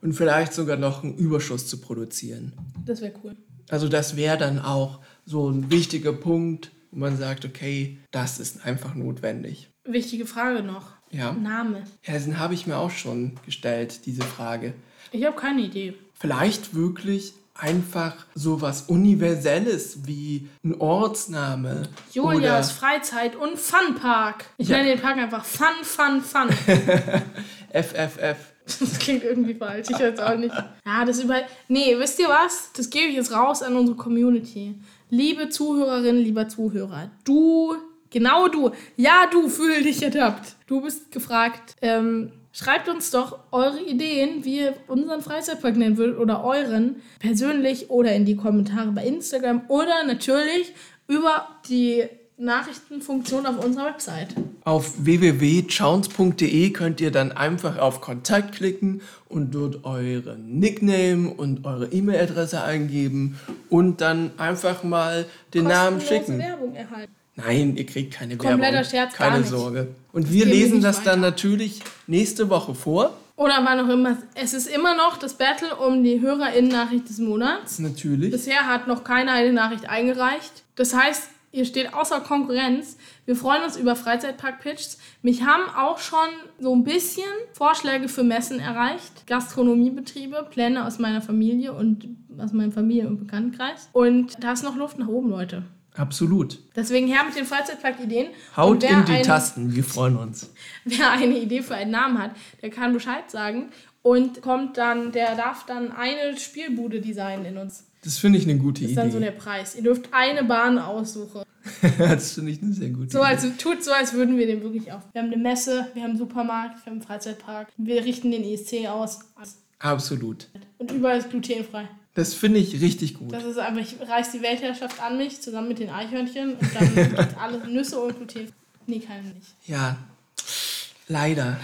Und vielleicht sogar noch einen Überschuss zu produzieren. Das wäre cool. Also das wäre dann auch so ein wichtiger Punkt, wo man sagt, okay, das ist einfach notwendig. Wichtige Frage noch. Ja, Name. ja den habe ich mir auch schon gestellt, diese Frage. Ich habe keine Idee. Vielleicht wirklich einfach so was Universelles wie ein Ortsname. Julias Freizeit- und Funpark. Ich Ja. nenne den Park einfach Fun, Fun, Fun. FFF. Das klingt irgendwie falsch, ich weiß auch nicht. Ja, das über. Nee, wisst ihr was? Das gebe ich jetzt raus an unsere Community. Liebe Zuhörerinnen, lieber Zuhörer, du, genau du, ja, du, fühl dich ertappt. Du bist gefragt. Ähm, schreibt uns doch eure Ideen, wie ihr unseren Freizeitpark nennen würdet oder euren, persönlich oder in die Kommentare bei Instagram oder natürlich über die Nachrichtenfunktion auf unserer Website. Auf www.chowns.de könnt ihr dann einfach auf Kontakt klicken und dort euren Nickname und eure E-Mail-Adresse eingeben und dann einfach mal den Namen Kostenlose schicken. Werbung erhalten. Nein, ihr kriegt keine Kompletter Werbung. Scherz, keine. Sorge. Und wir geben wir lesen das dann weiter. natürlich nächste Woche vor. Oder wann auch immer. Es ist immer noch das Battle um die HörerInnen-Nachricht des Monats. Natürlich. Bisher hat noch keiner eine Nachricht eingereicht. Das heißt, ihr steht außer Konkurrenz. Wir freuen uns über Freizeitpark-Pitches. Mich haben auch schon so ein bisschen Vorschläge für Messen erreicht. Gastronomiebetriebe, Pläne aus meiner Familie und aus meinem Familien- und Bekanntenkreis. Und da ist noch Luft nach oben, Leute. Absolut. Deswegen her mit den Freizeitpark-Ideen. Haut in die ein- Tasten, wir freuen uns. Wer eine Idee für einen Namen hat, der kann Bescheid sagen und kommt dann, der darf dann eine Spielbude designen in uns. Das finde ich eine gute Das ist dann so Idee. der Preis. Ihr dürft eine Bahn aussuchen. das finde ich eine sehr gute So Idee. als tut so, als würden wir den wirklich auf. Wir haben eine Messe, wir haben einen Supermarkt, wir haben einen Freizeitpark, wir richten den ESC aus. Absolut. Und überall ist glutenfrei. Das finde ich richtig gut. Das ist einfach, ich reiß die Weltherrschaft an mich zusammen mit den Eichhörnchen und dann gibt alles Nüsse und Gluten. Nee, keine nicht. Ja, leider.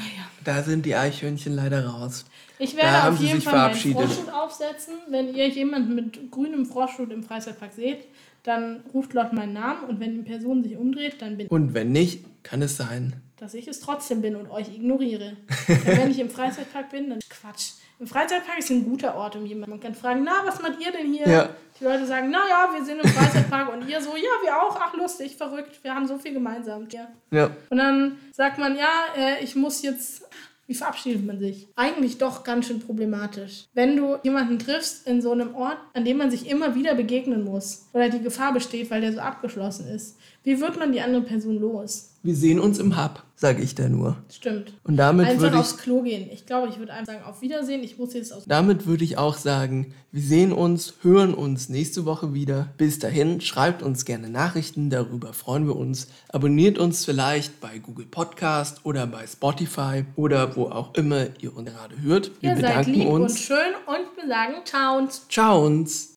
Da sind die Eichhörnchen leider raus. Ich werde auf jeden Fall meinen. Froschhut aufsetzen. Wenn ihr jemanden mit grünem Froschhut im Freizeitpark seht, dann ruft laut meinen Namen und wenn die Person sich umdreht, dann bin Und wenn nicht, kann es sein. Dass ich es trotzdem bin und euch ignoriere. Wenn ich im Freizeitpark bin, dann Quatsch. Im Freizeitpark ist ein guter Ort, um jemanden. Man kann fragen, na, was macht ihr denn hier? Ja. Die Leute sagen, na ja, wir sind im Freizeitpark und ihr so, ja, wir auch, ach lustig, verrückt, wir haben so viel gemeinsam. Ja. Ja. Und dann sagt man, ja, äh, ich muss jetzt. Wie verabschiedet man sich? Eigentlich doch ganz schön problematisch. Wenn du jemanden triffst in so einem Ort, an dem man sich immer wieder begegnen muss oder die Gefahr besteht, weil der so abgeschlossen ist, wie wird man die andere Person los? Wir sehen uns im Hub, sage ich da nur. Stimmt. Und damit Einfach würde ich, aufs Klo gehen. Ich glaube, ich würde einfach sagen, auf Wiedersehen. Ich muss jetzt aus. damit würde ich auch sagen, wir sehen uns, hören uns nächste Woche wieder. Bis dahin, schreibt uns gerne Nachrichten, darüber freuen wir uns. Abonniert uns vielleicht bei Google Podcast oder bei Spotify oder wo auch immer ihr uns gerade hört. Wir Ihr seid bedanken lieb und uns. schön und wir sagen Ciao. Ciao uns.